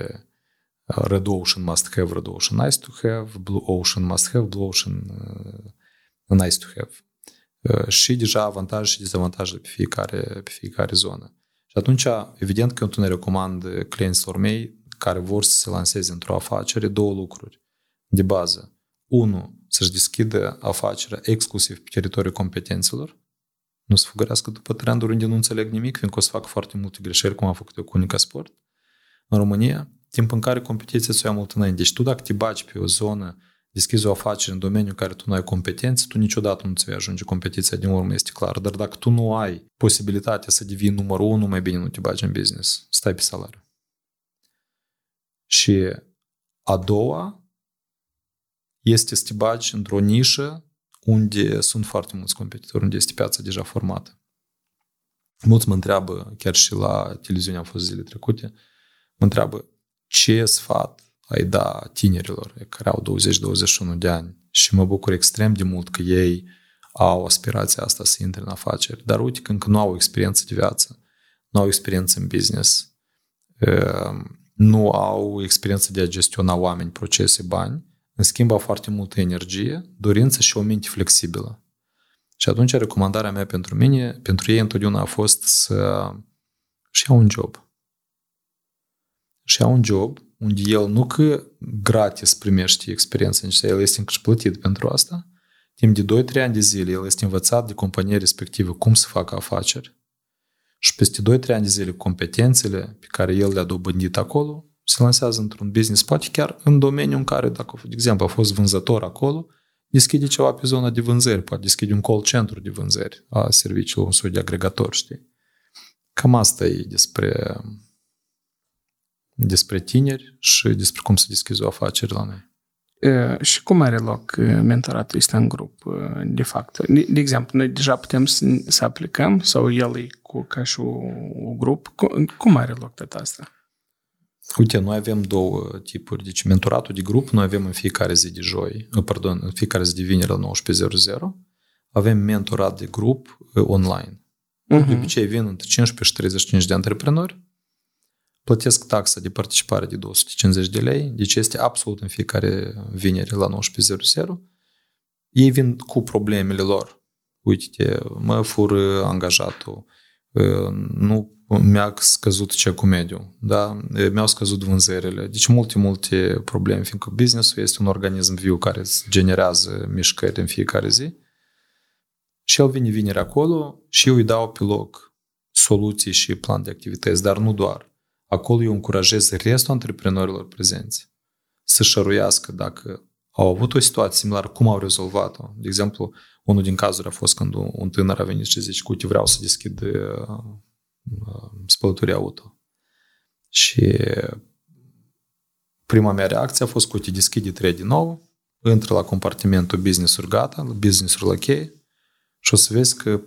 Red Ocean must have, Red Ocean nice to have, Blue Ocean must have, Blue Ocean uh, nice to have. Uh, și deja avantaje și dezavantaje pe fiecare, pe fiecare zonă. Și atunci, evident că eu nu ne recomand clienților mei care vor să se lanseze într-o afacere două lucruri de bază. Unu, să-și deschidă afacerea exclusiv pe teritoriul competențelor, nu să fugărească după trenduri unde nu înțeleg nimic, fiindcă o să fac foarte multe greșeli, cum am făcut eu cu Unica Sport. În România, timp în care competiția ți-o ia mult înainte. Deci tu dacă te bagi pe o zonă, deschizi o afacere în domeniu în care tu nu ai competențe, tu niciodată nu ți vei ajunge competiția din urmă, este clar. Dar dacă tu nu ai posibilitatea să devii numărul unu, mai bine nu te bagi în business. Stai pe salariu. Și a doua este să te bagi într-o nișă unde sunt foarte mulți competitori, unde este piața deja formată. Mulți mă întreabă, chiar și la televiziune am fost zile trecute, mă întreabă ce sfat ai da tinerilor care au 20-21 de ani? Și mă bucur extrem de mult că ei au aspirația asta să intre în afaceri, dar uite că încă nu au experiență de viață, nu au experiență în business, nu au experiență de a gestiona oameni, procese, bani, în schimb au foarte multă energie, dorință și o minte flexibilă. Și atunci recomandarea mea pentru mine, pentru ei întotdeauna a fost să și iau un job. Și iau un job unde el nu că gratis primește experiență, nici el este încă și plătit pentru asta, timp de 2-3 ani de zile el este învățat de compania respectivă cum să facă afaceri și peste 2-3 ani de zile competențele pe care el le-a dobândit acolo se lansează într-un business, poate chiar în domeniul în care, dacă, de exemplu, a fost vânzător acolo, deschide ceva pe zona de vânzări, poate deschide un call centru de vânzări a serviciului, un soi de agregator, știi? Cam asta e despre, despre tineri și despre cum să deschizi o afacere la noi. Și cum are loc mentoratul ăsta în grup, de fapt? De, de exemplu, noi deja putem să, să aplicăm sau el e cu, ca și un grup? Cum are loc tot asta? Uite, noi avem două tipuri. Deci mentoratul de grup noi avem în fiecare zi de joi, pardon, în fiecare zi de vineri la 19.00. Avem mentorat de grup online. Uh-huh. De obicei vin între 15 și 35 de antreprenori plătesc taxa de participare de 250 de lei, deci este absolut în fiecare vineri la 19.00. Ei vin cu problemele lor. Uite, mă fură angajatul, nu mi-a scăzut cecul mediu, da? mi-au scăzut vânzările. Deci multe, multe probleme, fiindcă business este un organism viu care generează mișcări în fiecare zi. Și el vine vineri acolo și eu îi dau pe loc soluții și plan de activități, dar nu doar. Acolo eu încurajez restul antreprenorilor prezenți să șăruiască dacă au avut o situație similară, cum au rezolvat-o. De exemplu, unul din cazuri a fost când un tânăr a venit și zice, uite, vreau să deschid uh, uh, spălături auto. Și prima mea reacție a fost că, uite, deschide trei din nou, intră la compartimentul business-uri gata, business-uri la cheie, și o să vezi că 40%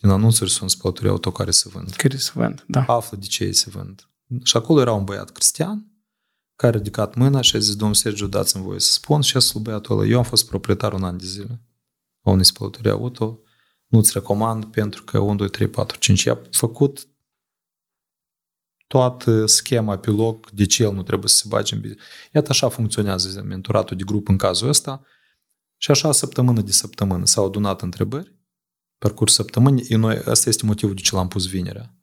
din anunțuri sunt spălături auto care se vând. Care se vând, da. Află de ce ei se vând. Și acolo era un băiat cristian care a ridicat mâna și a zis, domnul Sergiu, dați-mi voie să spun și a băiatul ăla, eu am fost proprietar un an de zile a unei spălături auto, nu-ți recomand pentru că 1, 2, 3, 4, 5 i-a făcut toată schema pe loc, de ce el nu trebuie să se bage în business. Iată așa funcționează mentoratul de grup în cazul ăsta. Și așa săptămână de săptămână s-au adunat întrebări, parcurs săptămânii, noi, asta este motivul de ce l-am pus vinerea.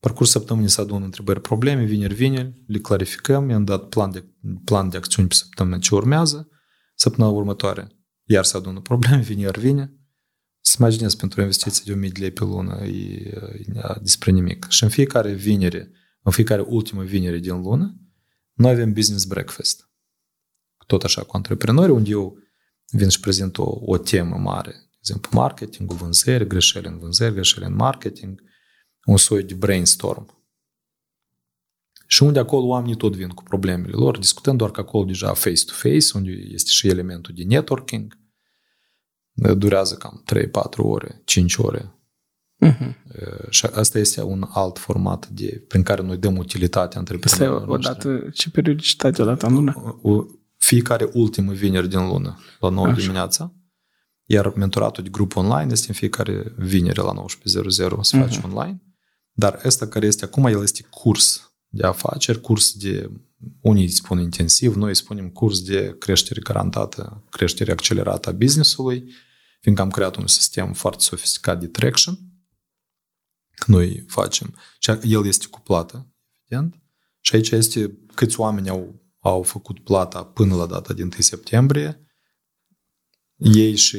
Parcurs săptămânii se adună întrebări, probleme, vineri, vineri, le clarificăm, i-am dat plan de, plan de acțiuni pe săptămâna ce urmează, săptămâna următoare iar se adună probleme, vineri vine, să imaginez pentru o investiție de 1000 de lei pe lună e, e despre nimic. Și în fiecare vineri, în fiecare ultimă vineri din lună, noi avem business breakfast. Tot așa cu antreprenori, unde eu vin și prezint o, o temă mare. De exemplu, marketing, vânzări, greșeli în vânzări, greșeli în marketing, un soi de brainstorm. Și unde acolo oamenii tot vin cu problemele lor, discutând doar că acolo deja face-to-face, unde este și elementul de networking, durează cam 3-4 ore, 5 ore. Uh-huh. Și asta este un alt format de, prin care noi dăm utilitate antreprenorilor o dată, ce periodicitate, o dată în lună? Fiecare ultimă vineri din lună, la 9 Așa. dimineața. Iar mentoratul de grup online este în fiecare vineri la 19.00 se face uh-huh. online. Dar ăsta care este acum, el este curs de afaceri, curs de, unii spun intensiv, noi spunem curs de creștere garantată, creștere accelerată a business-ului, fiindcă am creat un sistem foarte sofisticat de traction, noi facem. Și el este cu plată, evident. Și aici este câți oameni au, au făcut plata până la data din 1 septembrie. Ei și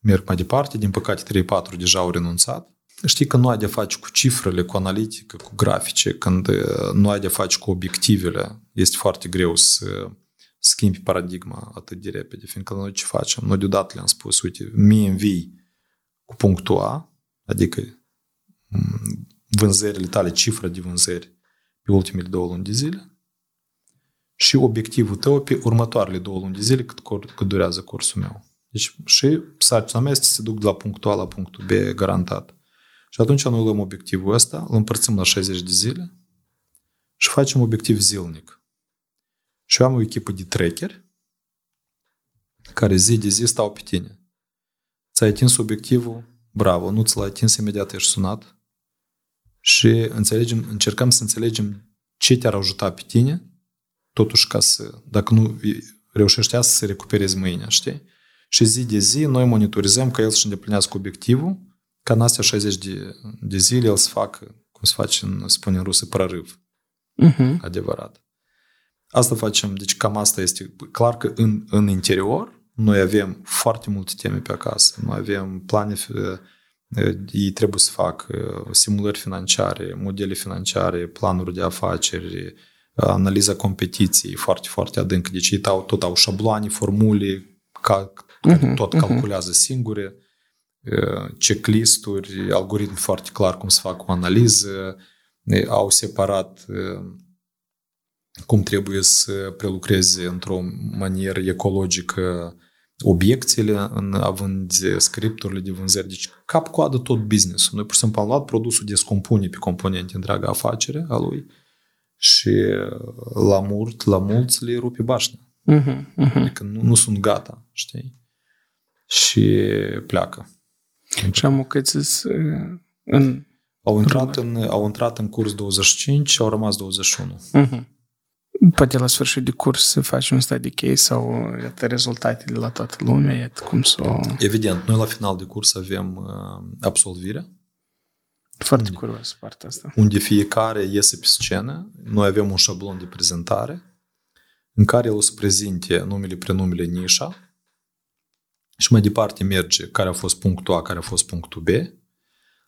merg mai departe. Din păcate, 3-4 deja au renunțat. Știi că nu ai de face cu cifrele, cu analitică, cu grafice, când uh, nu ai de face cu obiectivele, este foarte greu să schimbi paradigma atât de repede, fiindcă noi ce facem? Noi deodată le-am spus, uite, mie învii cu punctul A, adică mm, vânzările tale, cifra de vânzări pe ultimele două luni de zile și obiectivul tău pe următoarele două luni de zile cât, cât durează cursul meu. Deci și sarcina mea este să duc de la punctul A la punctul B garantat. Și atunci noi luăm obiectivul ăsta, îl împărțim la 60 de zile și facem obiectiv zilnic. Și eu am o echipă de tracker care zi de zi stau pe tine. Ți-ai atins obiectivul, bravo, nu ți l-ai atins, imediat ești sunat și înțelegem, încercăm să înțelegem ce te-ar ajuta pe tine, totuși ca să, dacă nu reușești să se recuperezi mâine, știi? Și zi de zi noi monitorizăm că el să îndeplinească obiectivul ca în astea 60 de, de zile el să facă, cum se face, în, spune în rusă, prărâv. Uh-huh. Adevărat. Asta facem, deci cam asta este. Clar că în, în interior noi avem foarte multe teme pe acasă. Noi avem plane, ei trebuie să facă simulări financiare, modele financiare, planuri de afaceri, analiza competiției foarte, foarte adâncă. Deci ei tot au șabloane, formule, ca, uh-huh, tot calculează uh-huh. singure checklisturi, algoritmi foarte clar cum să fac o analiză, au separat cum trebuie să prelucreze într-o manieră ecologică obiecțiile, în, având scripturile de vânzări. Deci, cap-coadă tot business Noi, pur și simplu, am luat produsul, descompune pe componente întreaga afacere a lui și la mult, la mulți le rupe bașna. Uh-huh, uh-huh. Adică nu, nu sunt gata, știi? Și pleacă. Și am în... Au intrat în, au intrat în curs 25 și au rămas 21. Uh-huh. Poate la sfârșit de curs să faci un study case sau iată rezultatele la toată lumea, iată cum să o... Evident, noi la final de curs avem uh, absolvirea. Foarte curios partea asta. Unde fiecare iese pe scenă, noi avem un șablon de prezentare în care el o să prezinte numele, prenumele, nișa și mai departe merge care a fost punctul A, care a fost punctul B,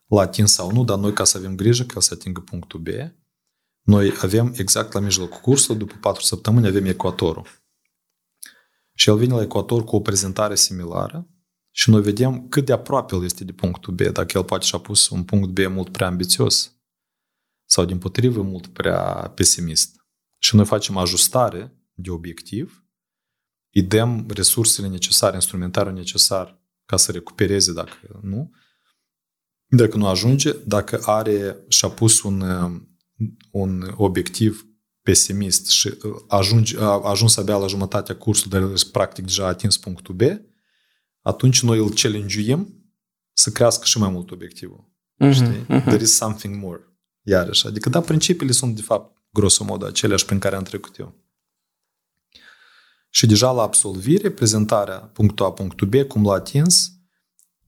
l-a atins sau nu, dar noi ca să avem grijă că el să atingă punctul B, noi avem exact la mijlocul cursului, după patru săptămâni, avem ecuatorul. Și el vine la ecuator cu o prezentare similară și noi vedem cât de aproape el este de punctul B, dacă el poate și-a pus un punct B mult prea ambițios sau din potrivă mult prea pesimist. Și noi facem ajustare de obiectiv, îi dăm resursele necesare, instrumentarul necesar ca să recupereze dacă nu, dacă nu ajunge, dacă are și-a pus un un obiectiv pesimist și uh, ajungi, a ajuns abia la jumătatea cursului, dar practic deja a atins punctul B, atunci noi îl challenge să crească și mai mult obiectivul. Mm-hmm, Știi? Mm-hmm. There is something more. Iarăși. Adică, da, principiile sunt, de fapt, grosomodă aceleași prin care am trecut eu. Și deja la absolvire, prezentarea punctul A, punctul B, cum l-a atins,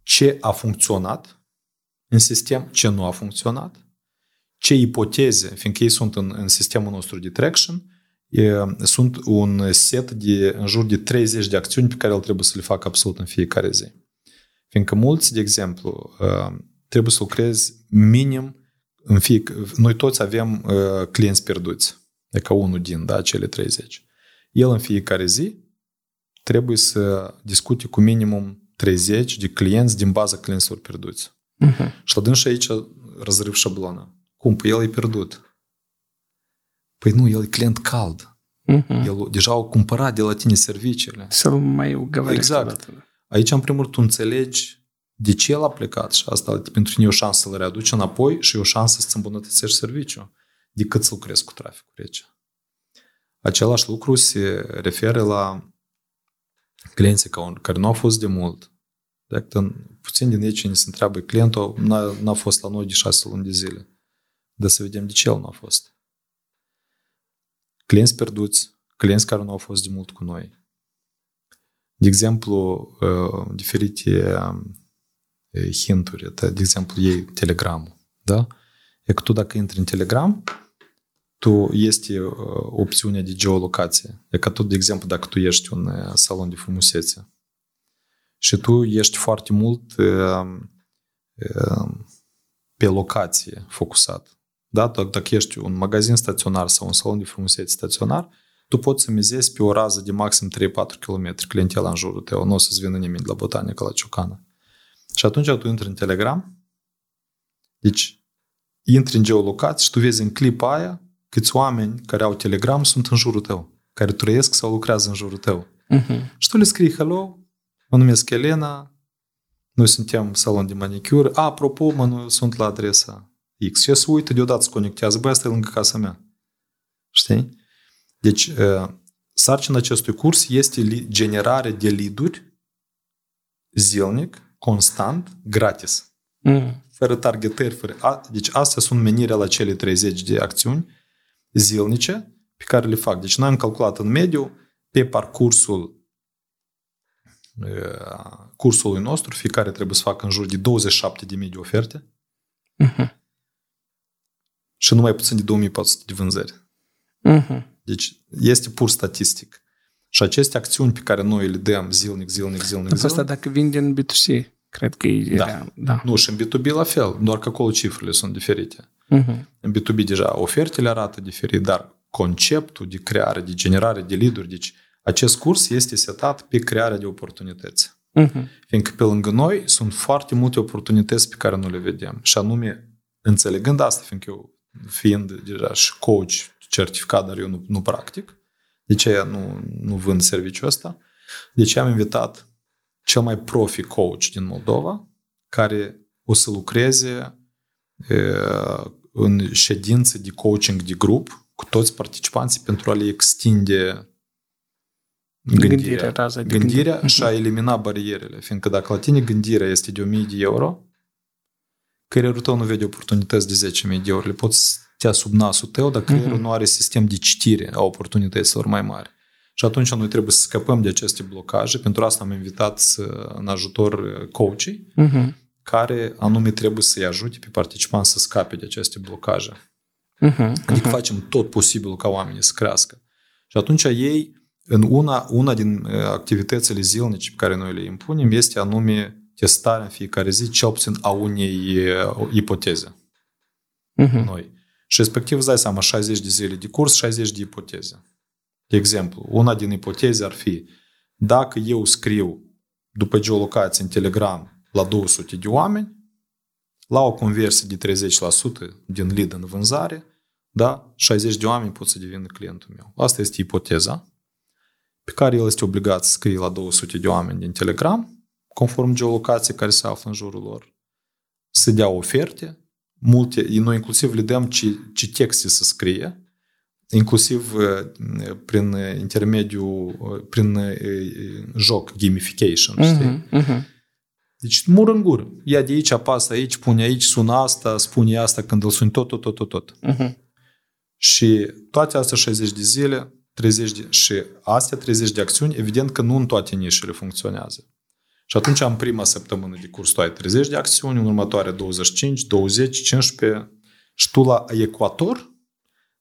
ce a funcționat în sistem, ce nu a funcționat, ce ipoteze, fiindcă ei sunt în, în sistemul nostru de traction, e, sunt un set de în jur de 30 de acțiuni pe care el trebuie să le facă absolut în fiecare zi. Fiindcă mulți, de exemplu, trebuie să lucrezi minim în fie, noi toți avem clienți pierduți, e ca unul din da, cele 30. El în fiecare zi trebuie să discute cu minimum 30 de clienți din baza clienților pierduți. Uh-huh. Și la și aici răzrâv șablona. Cum? Păi el e pierdut. Păi nu, el e client cald. Uh-huh. El deja au cumpărat de la tine serviciile. Să-l mai ugavaresc Exact. Aici, în primul rând, tu înțelegi de ce el a plecat și asta pentru tine e o șansă să-l readuci înapoi și e o șansă să-ți îmbunătățești serviciul decât să lucrezi cu traficul rece. Același lucru se referă la clienții care nu au fost de mult. Dacă puțin din ei cine se întreabă, clientul n-a, n-a fost la noi de șase luni de zile. Dar să vedem de ce el nu a fost. Clienți pierduți, clienți care nu au fost de mult cu noi. De exemplu, uh, diferite uh, hinturi. De exemplu, ei Telegram. Da? E că tu dacă intri în Telegram, tu este uh, opțiunea de geolocație. E ca tot, de exemplu, dacă tu ești un salon de frumusețe și tu ești foarte mult pe locație focusat. Da? Dacă ești un magazin staționar sau un salon de frumusețe staționar, tu poți să mizezi pe o rază de maxim 3-4 km clientela în jurul tău, nu o să-ți vină nimeni la botanică, la ciocană. Și atunci tu intri în Telegram, deci intri în geolocație și tu vezi în clipa aia câți oameni care au Telegram sunt în jurul tău, care trăiesc sau lucrează în jurul tău. Uh-huh. Și tu le scrii, hello, mă numesc Elena, noi suntem salon de manicură, apropo, mă, nu sunt la adresa X. Și se uită deodată, se conectează. Băi, asta e lângă casa mea. Știi? Deci, sarcina acestui curs este generare de lead zilnic, constant, gratis. Mm. Fără targetări, fără... Deci astea sunt menirea la cele 30 de acțiuni zilnice pe care le fac. Deci noi am calculat în mediu pe parcursul cursului nostru, fiecare trebuie să facă în jur de 27.000 de oferte. Uh-huh și numai puțin de 2400 de vânzări. Uh-huh. Deci este pur statistic. Și aceste acțiuni pe care noi le dăm zilnic, zilnic, zilnic, zilnic... Asta dacă vin din B2C, cred că e... Da. da. Nu, și în B2B la fel, doar că acolo cifrele sunt diferite. Uh-huh. În B2B deja ofertele arată diferit, dar conceptul de creare, de generare de lead deci acest curs este setat pe crearea de oportunități. Uh-huh. Fiindcă pe lângă noi sunt foarte multe oportunități pe care nu le vedem. Și anume, înțelegând asta, fiindcă eu fiind deja și coach certificat, dar eu nu, nu practic. De ce nu, nu vând serviciul ăsta? De ce am invitat cel mai profi coach din Moldova, care o să lucreze e, în ședințe de coaching de grup cu toți participanții pentru a le extinde gândirea, gândirea, raza de gândirea gândire. și a elimina barierele. Fiindcă dacă la tine gândirea este de 1000 de euro, creierul tău nu vede oportunități de 10.000 de euro. Le poți tea sub nasul tău, dar creierul uh-huh. nu are sistem de citire a oportunităților mai mari. Și atunci noi trebuie să scăpăm de aceste blocaje. Pentru asta am invitat să, în ajutor coachii, uh-huh. care anume trebuie să-i ajute pe participanți să scape de aceste blocaje. Uh-huh. Adică uh-huh. facem tot posibilul ca oamenii să crească. Și atunci ei, în una, una din activitățile zilnice pe care noi le impunem, este anume testarea în fiecare zi, cel puțin a unei ipoteze. Uh-huh. Noi. Și respectiv, îți dai seama, 60 de zile de curs, 60 de ipoteze. De exemplu, una din ipoteze ar fi, dacă eu scriu după geolocație în Telegram la 200 de oameni, la o conversie de 30% din lead în vânzare, da, 60 de oameni pot să devină clientul meu. Asta este ipoteza pe care el este obligat să scrie la 200 de oameni din Telegram, conform geolocației care se află în jurul lor, să dea oferte, multe, noi inclusiv le dăm ce, ce texte să scrie, inclusiv prin intermediul, prin joc, gamification, știi? Uh-huh, uh-huh. Deci mur în gură. Ia de aici, apasă aici, pune aici, sună asta, spune asta când îl suni tot, tot, tot, tot, tot. Uh-huh. Și toate astea 60 de zile, 30 de, și astea 30 de acțiuni, evident că nu în toate nișele funcționează. Și atunci am prima săptămână de curs, tu ai 30 de acțiuni, în următoare 25, 20, 15 și tu la ecuator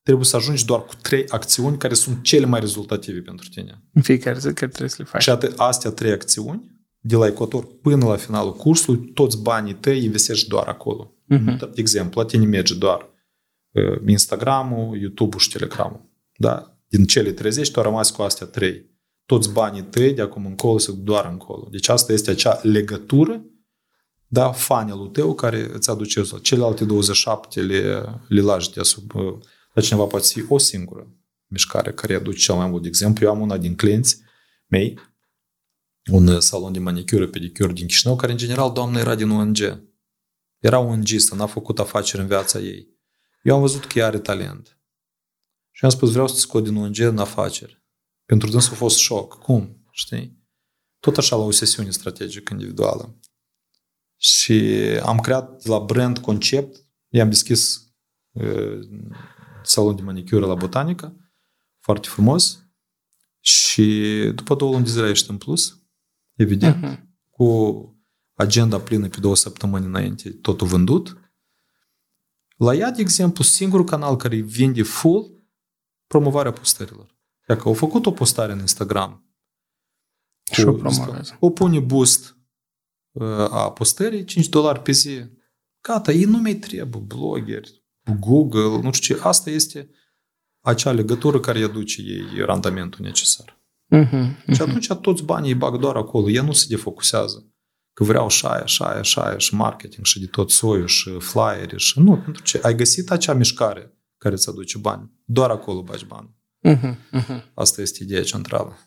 trebuie să ajungi doar cu trei acțiuni care sunt cele mai rezultative pentru tine. În fiecare zi care trebuie să le faci. Și atât, astea trei acțiuni, de la ecuator până la finalul cursului, toți banii tăi investești doar acolo. Uh-huh. De exemplu, la tine merge doar uh, Instagram-ul, YouTube-ul și Telegram-ul. Da? Din cele 30, tu ai rămas cu astea trei toți banii tăi de acum încolo se duc doar încolo. Deci asta este acea legătură, da, funnel tău care îți aduce rezultat. Celelalte 27 le, le lași de sub... La cineva poate fi o singură mișcare care aduce cel mai mult. De exemplu, eu am una din clienți mei, un salon de manicură, pedicură din Chișinău, care în general, doamna, era din ONG. Era ONG-istă, n-a făcut afaceri în viața ei. Eu am văzut că ea are talent. Și am spus, vreau să scot din ONG în afaceri. Pentru dânsul a fost șoc. Cum? Știi? Tot așa la o sesiune strategică individuală. Și am creat la brand concept, i-am deschis uh, salon de manicură la Botanica, foarte frumos, și după două luni de zile ești în plus, evident, uh-huh. cu agenda plină pe două săptămâni înainte, totul vândut. La ea, de exemplu, singurul canal care vinde full, promovarea postărilor. Dacă au făcut o postare în Instagram, și o promovează. O pune boost uh, a postării, 5 dolari pe zi. Gata, ei nu mai trebuie blogeri, Google, nu știu ce. Asta este acea legătură care îi aduce ei randamentul necesar. Uh-huh, uh-huh. Și atunci toți banii îi bag doar acolo. Ea nu se defocusează. Că vreau și aia, și aia, și aia, și marketing, și de tot soiul, și flyeri, și... Nu, pentru ce? Ai găsit acea mișcare care îți aduce bani. Doar acolo bagi bani. Uh-huh, uh-huh. Asta este ideea centrală.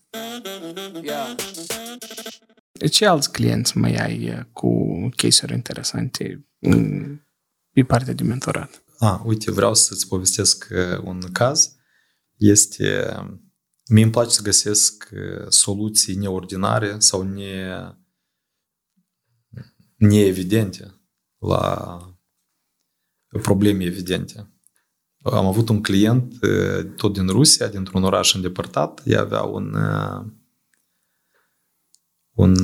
Ce alți clienți mai ai uh, cu case-uri interesante pe partea de mentorat? Ah, uite, vreau să-ți povestesc uh, un caz. Este... Mie îmi place să găsesc uh, soluții neordinare sau ne, neevidente la probleme evidente. Am avut un client tot din Rusia, dintr-un oraș îndepărtat. Ea avea un, un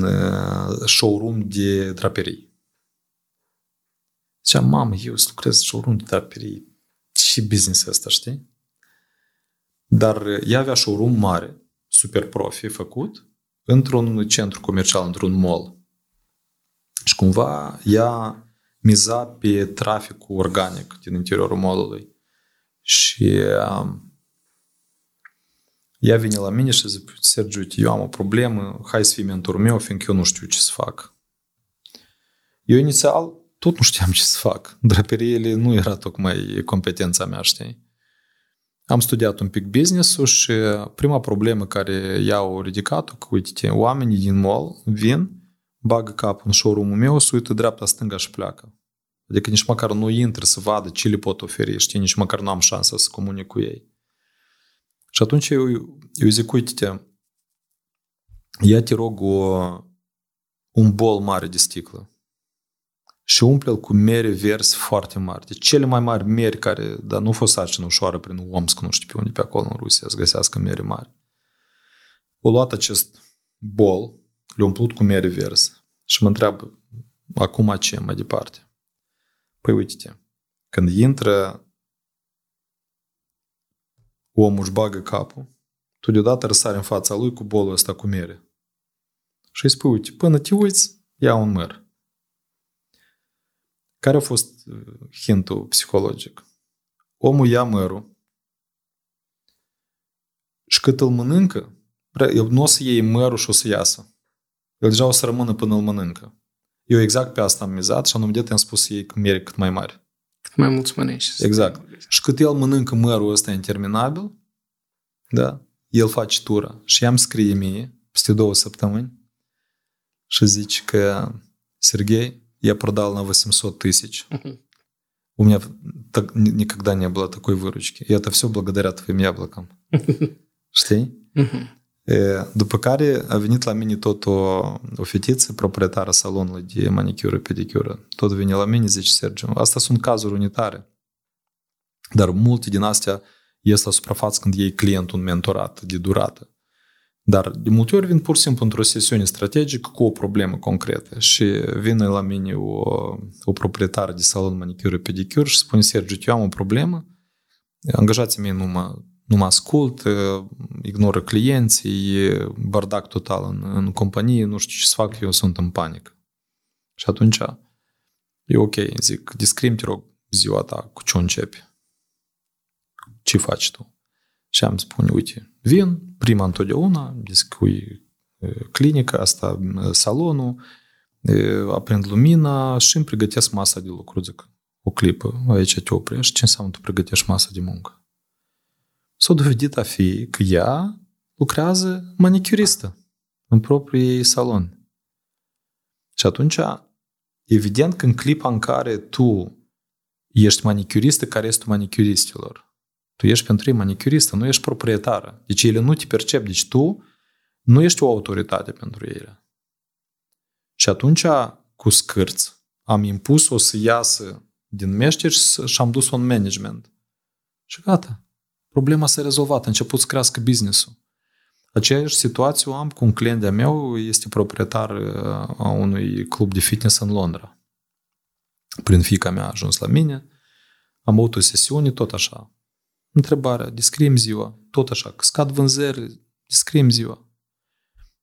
showroom de draperii. Zicea, mamă, eu să lucrez showroom de draperii. Și business ăsta, știi? Dar ea avea showroom mare, super profi, făcut, într-un centru comercial, într-un mall. Și cumva ea miza pe traficul organic din interiorul mallului. Și um, ea vine la mine și zice, Sergiu, uite, eu am o problemă, hai să fii mentorul meu, fiindcă eu nu știu ce să fac. Eu inițial tot nu știam ce să fac. Draperiile nu era tocmai competența mea, știi? am studiat un pic business-ul și prima problemă care i-au ridicat-o, că uite, oamenii din mall vin, bagă capul în showroom-ul meu, se uită dreapta-stânga și pleacă. Adică nici măcar nu intră să vadă ce le pot oferi, știi, nici măcar nu am șansa să comunic cu ei. Și atunci eu, eu zic, uite-te, ia te rog o, un bol mare de sticlă și umple-l cu mere verzi foarte mari. Deci cele mai mari meri care, dar nu fost sarcină ușoară prin Omsk, nu știu pe unde, pe acolo în Rusia, să găsească mere mari. O luat acest bol, le umplut cu mere verzi și mă întreabă, acum ce mai departe? Păi uite când intră omul își bagă capul, tu deodată răsari în fața lui cu bolul ăsta cu mere. Și îi spui, uite, până te uiți, ia un măr. Care a fost uh, hintul psihologic? Omul ia mărul și cât îl mănâncă, el nu o să iei mărul și o să iasă. El deja o să rămână până îl mănâncă. Eu exact pe asta am mizat și anume de am spus să iei mere cât mai mari. Cât mai mulți mănânci. Exact. Și cât el mănâncă mărul ăsta interminabil, da, el face tura și i-am scrie mie peste două săptămâni și zice că Sergei, я продал на 800 тысяч. У меня так, никогда не было такой выручки. И это все благодаря твоим яблокам. Știi? După care a venit la mine tot o, o fetiță, proprietară salonului de manicură, pedicură. Tot vine la mine, zice Sergiu, astea sunt cazuri unitare. Dar multe din astea ies la suprafață când iei client un mentorat de durată. Dar de multe ori vin pur și simplu într-o sesiune strategică cu o problemă concretă și vine la mine o, o proprietară de salon manicură pedicură și spune Sergiu, eu am o problemă, angajații mei nu mă, nu mă ascult, ignoră clienții, e bardac total în, în companie, nu știu ce să fac, eu sunt în panică. Și atunci e ok, zic, descrim, te rog, ziua ta, cu ce începi ce faci tu? Și am spune, uite, vin, prima întotdeauna, discui clinica asta, salonul, aprind lumina și îmi pregătesc masa de lucru, zic, o clipă, aici te oprești, ce înseamnă tu pregătești masa de muncă? S-a dovedit a fi că ea lucrează manicuristă în propriul ei salon. Și atunci, evident că în clipa în care tu ești manicuristă, care este manicuristilor, tu ești pentru ei manicuristă, nu ești proprietară. Deci ele nu te percep. Deci tu nu ești o autoritate pentru ele. Și atunci, cu scârți, am impus-o să iasă din meșteri și am dus-o în management. Și gata. Problema s-a rezolvat. A început să crească business-ul. Aceeași situație o am cu un client de-a meu, este proprietar uh, a unui club de fitness în Londra. Prin fica mea a ajuns la mine, am avut o sesiune, tot așa. Întrebarea, descriem ziua, tot așa, că scad vânzări, descriem ziua.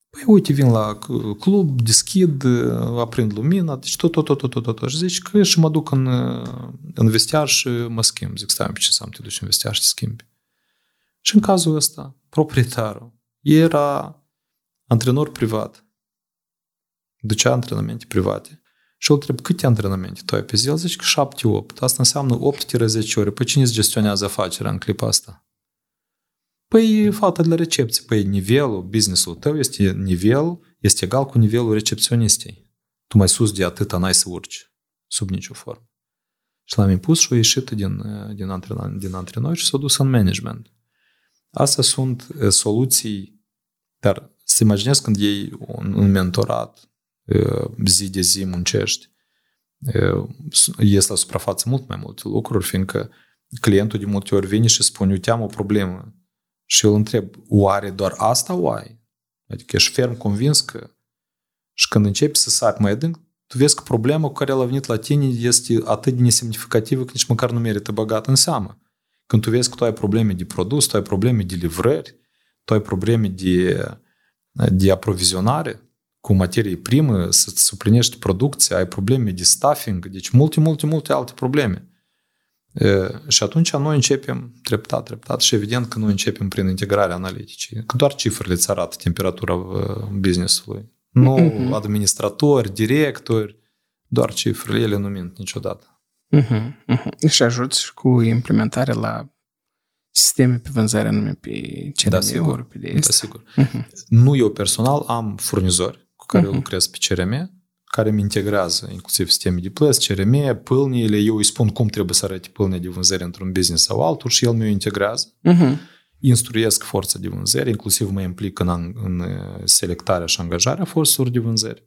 Păi uite, vin la club, deschid, aprind lumina, deci tot, tot, tot, tot, tot, tot. Și zici că și mă duc în, în vestiar și mă schimb. Zic, stai, ce să am te duci în vestiar și te schimbi. Și în cazul ăsta, proprietarul era antrenor privat. Ducea antrenamente private. Și îl întreb, câte antrenamente tu ai pe zi? El zice că 7-8. Asta înseamnă 8-10 ore. Păi cine îți gestionează afacerea în clipa asta? Păi fata de la recepție. Păi nivelul business-ul tău este nivel, este egal cu nivelul recepționistei. Tu mai sus de atât n-ai să urci. Sub nicio formă. Și l-am impus și a ieșit din, din, antrenor, din antrenor și s-a dus în management. Astea sunt soluții, dar să imaginezi când iei un, un mentorat, zi de zi muncești, ies la suprafață mult mai multe lucruri, fiindcă clientul de multe ori vine și spune, uite, am o problemă. Și eu îl întreb, oare doar asta o ai? Adică ești ferm convins că... Și când începi să sari mai adânc, tu vezi că problema cu care el a venit la tine este atât de nesemnificativă că nici măcar nu merită băgat în seamă. Când tu vezi că tu ai probleme de produs, tu ai probleme de livrări, tu ai probleme de, de aprovizionare, cu materie primă, să-ți suplinești producția, ai probleme de staffing, deci multe, multe, multe alte probleme. E, și atunci noi începem treptat, treptat și evident că noi începem prin integrarea analiticii. Că doar cifrele îți arată temperatura business-ului. Nu uh-huh. administratori, directori, doar cifrele, ele nu mint niciodată. Uh-huh. Uh-huh. Și ajuți cu implementarea la sisteme pe vânzare anume pe CRM Da, sigur. ori pe de Da, este. sigur. Mhm. Nu eu personal am furnizori cu care eu Mhm. lucrez pe CRM, care îmi integrează inclusiv sisteme de plăți, CRM, pâlniile, eu îi spun cum trebuie să arate pâlnia de vânzări într-un business sau altul și el mi-o integrează. Mhm. Instruiesc forța de vânzări, inclusiv mă implic în, an- în uh, selectarea și angajarea forțelor de vânzări.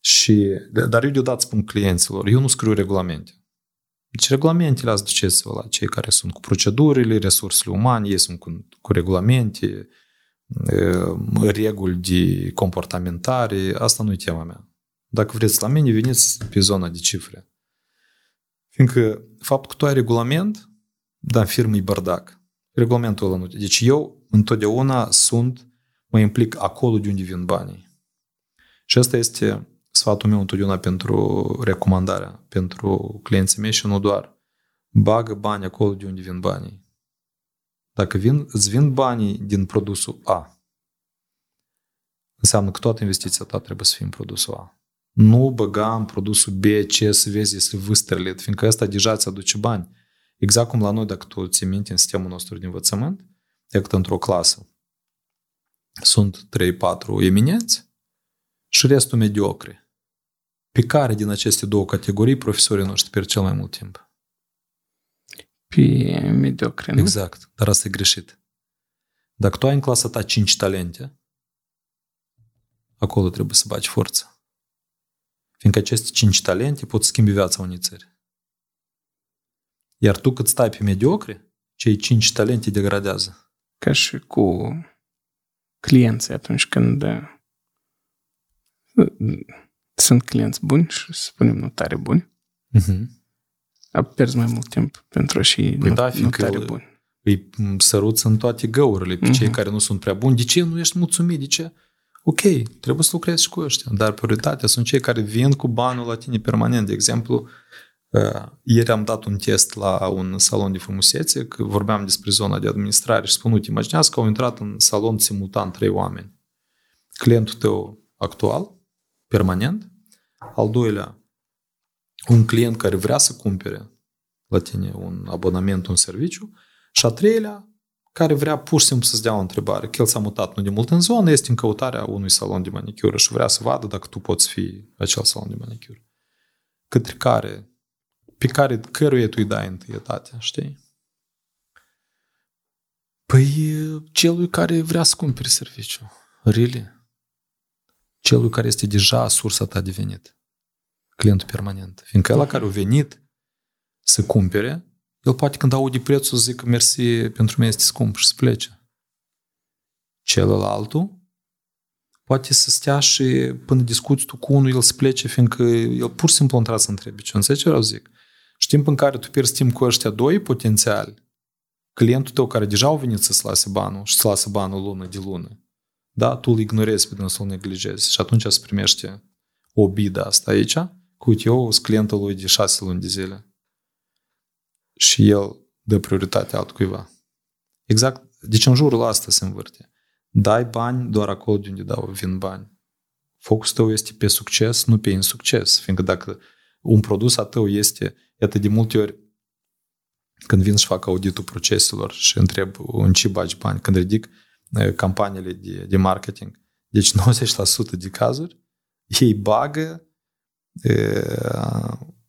Și, dar eu deodată spun clienților, eu nu scriu regulamente. Deci regulamentele azi duceți-vă la cei care sunt cu procedurile, resursele umane, ei sunt cu, cu regulamente, uh, reguli de comportamentare, asta nu e tema mea. Dacă vreți la mine, veniți pe zona de cifre. Fiindcă faptul că tu ai regulament, da, în firmă e bărdac. Regulamentul ăla nu. Deci eu întotdeauna sunt, mă implic acolo de unde vin banii. Și asta este sfatul meu întotdeauna pentru recomandarea, pentru clienții mei și nu doar. Bagă bani acolo de unde vin banii. Dacă vin, îți vin banii din produsul A, înseamnă că toată investiția ta trebuie să fie în produsul A. Nu băga în produsul B, C, să vezi este vâstrălit, fiindcă ăsta deja îți aduce bani. Exact cum la noi, dacă tu ți minte în sistemul nostru de învățământ, dacă într-o clasă sunt 3-4 eminenți și restul mediocre. Pe care din aceste două categorii profesorii noștri pierd cel mai mult timp? Pe mediocre, nu? Exact, dar asta e greșit. Dacă tu ai în clasa ta 5 talente, acolo trebuie să bagi forță. Fiindcă aceste 5 talente pot schimbi viața unei țări. Iar tu cât stai pe mediocre, cei 5 talente degradează. Ca și cu clienții atunci când uh, sunt clienți buni și să spunem nu tare buni, Uh-huh. pierzi mai mult timp pentru și Păi nu, da, nu fiindcă tare el- buni. Îi săruți în toate găurile pe cei Mhm. care nu sunt prea buni. De ce nu ești mulțumit? De ce? Ok, trebuie să lucrezi și cu ăștia, dar prioritatea sunt cei care vin cu banul la tine permanent. De exemplu, uh, ieri am dat un test la un salon de frumusețe, că vorbeam despre zona de administrare și spun, uite, imaginează că au intrat în salon simultan trei oameni. Clientul tău actual, permanent, al doilea, un client care vrea să cumpere la tine un abonament, un serviciu, și a treilea, care vrea pur și simplu să-ți dea o întrebare. Că el s-a mutat nu de mult în zonă, este în căutarea unui salon de manicură și vrea să vadă dacă tu poți fi acel salon de manicură. Către care, pe care, căruia tu îi dai întâietate, știi? Păi celui care vrea să cumpere serviciu. Really? Celui care este deja sursa ta de venit. Clientul permanent. Fiindcă ăla care a venit să cumpere, el poate când aude prețul să zică mersi, pentru mine este scump și să plece. Celălaltul poate să stea și până discuți tu cu unul, el să plece, fiindcă el pur și simplu a intrat să întrebe. Ce înțelegi ce vreau să zic? Și timp în care tu pierzi timp cu ăștia doi potențiali, clientul tău care deja au venit să-ți lase banul și să lasă banul lună de lună, da, tu îl ignorezi pe dânsul, îl neglijezi și atunci se primește o bidă asta aici, cu uite, eu sunt clientul lui de șase luni de zile și el dă prioritate altcuiva. Exact, deci în jurul asta se învârte. Dai bani doar acolo de unde dau, vin bani. Focusul tău este pe succes, nu pe insucces. Fiindcă dacă un produs a tău este, iată de multe ori, când vin și fac auditul proceselor și întreb în ce bagi bani, când ridic eh, campaniile de, de marketing, deci 90% de cazuri, ei bagă e,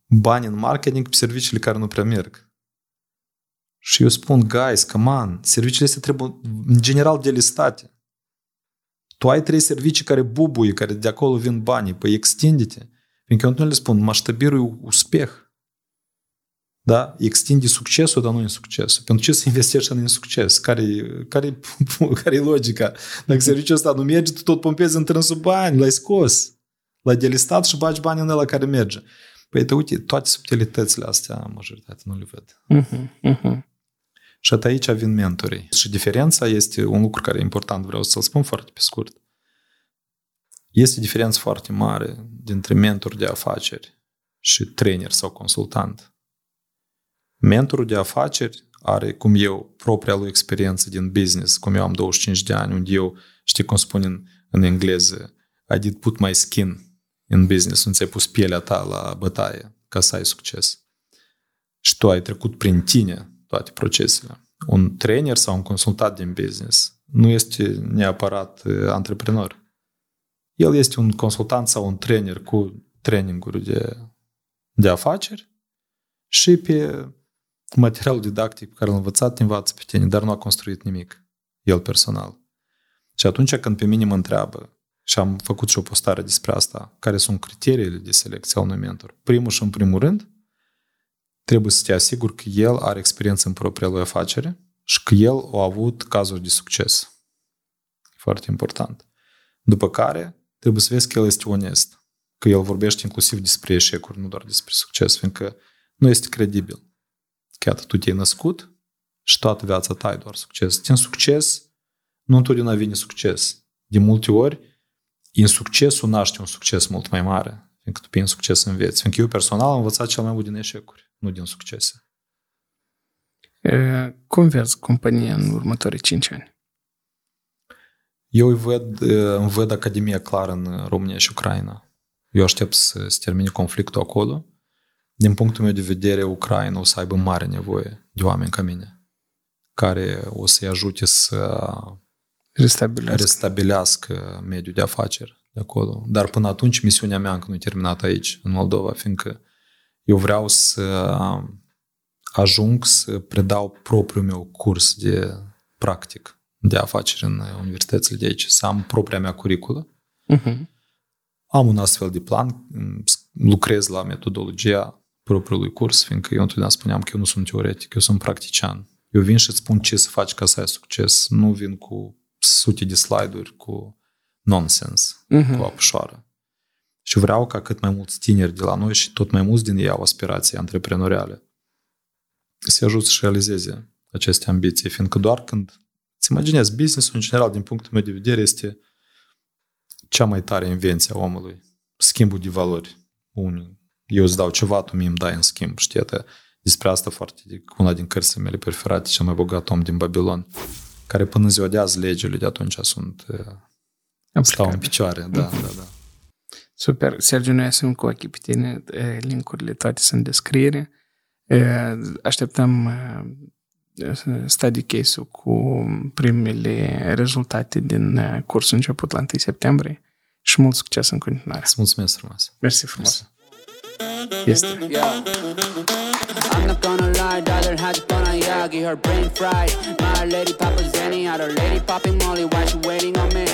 bani în marketing pe serviciile care nu prea merg. Și eu spun, guys, come on, serviciile astea trebuie în general de listate. Tu ai trei servicii care bubuie, care de acolo vin banii, păi extinde-te. Fiindcă eu nu le spun, масштабируй успех. Da? Extinde succesul, dar nu insuccesul. Pentru ce să investești în insucces? Care, care, care e logica? Dacă serviciul ăsta nu merge, tu tot pompezi în trânsul bani, l-ai scos. L-ai delistat și bagi bani în ăla care merge. Păi, te uite, toate subtilitățile astea, majoritatea nu le văd. Uh-huh, uh-huh. Și at aici vin mentorii. Și diferența este un lucru care e important, vreau să-l spun foarte pe scurt. Este diferență foarte mare dintre mentor de afaceri și trainer sau consultant. Mentorul de afaceri are, cum eu, propria lui experiență din business, cum eu am 25 de ani, unde eu, știi cum spun în, în engleză, I did put my skin in business, unde ți-ai pus pielea ta la bătaie ca să ai succes. Și tu ai trecut prin tine toate procesele. un trainer sau un consultant din business nu este neapărat uh, antreprenor. El este un consultant sau un trainer cu traininguri de, de afaceri și pe materialul didactic pe care l-a învățat, te învață pe tine, dar nu a construit nimic, el personal. Și atunci când pe mine mă întreabă, și am făcut și o postare despre asta, care sunt criteriile de selecție al unui mentor. Primul și în primul rând, trebuie să te asiguri că el are experiență în propria lui afacere și că el a avut cazuri de succes. Foarte important. După care, trebuie să vezi că el este onest, că el vorbește inclusiv despre eșecuri, nu doar despre succes, fiindcă nu este credibil. Că atât tu te-ai născut și toată viața ta ai doar succes. Din succes, nu întotdeauna vine succes. De multe ori, insuccesul naște un succes mult mai mare, fiindcă tu prin succes înveți. Fiindcă eu personal am învățat cel mai mult din eșecuri, nu din succese. Cum vezi compania în următorii 5 ani? Eu îi văd, îmi văd Academia clar în România și Ucraina. Eu aștept să se termine conflictul acolo. Din punctul meu de vedere, Ucraina o să aibă mare nevoie de oameni ca mine, care o să-i ajute să restabilească, restabilească mediul de afaceri de acolo. Dar până atunci misiunea mea încă nu e terminată aici, în Moldova, fiindcă eu vreau să ajung să predau propriul meu curs de practic de afaceri în universitățile de aici, să am propria mea curiculă. Uh-huh. Am un astfel de plan, lucrez la metodologia propriului curs, fiindcă eu întotdeauna spuneam că eu nu sunt teoretic, eu sunt practician. Eu vin și îți spun ce să faci ca să ai succes. Nu vin cu sute de slide-uri cu nonsens, uh-huh. cu apșoară. Și vreau ca cât mai mulți tineri de la noi și tot mai mulți din ei au aspirații antreprenoriale să ajut să realizeze aceste ambiții, fiindcă doar când îți imaginezi business în general, din punctul meu de vedere, este cea mai tare invenție a omului. Schimbul de valori. Eu îți dau ceva, tu mi îmi dai în schimb. Știi, despre asta foarte, una din cărțile mele preferate, cel mai bogat om din Babilon, care până ziua de azi legile de atunci sunt Aplicare. stau în picioare. Da, da, da. Super. Sergiu, noi sunt cu ochii pe tine. Linkurile toate sunt în descriere. Așteptăm study case-ul cu primele rezultate din cursul început la 1 septembrie și mult succes în continuare. Îți mulțumesc frumos. Mersi frumos. Yeah. I'm not gonna lie, daughter had fun on Yagi, her brain fried. My lady Papa Zenny, other lady popping Molly, why she waiting on me?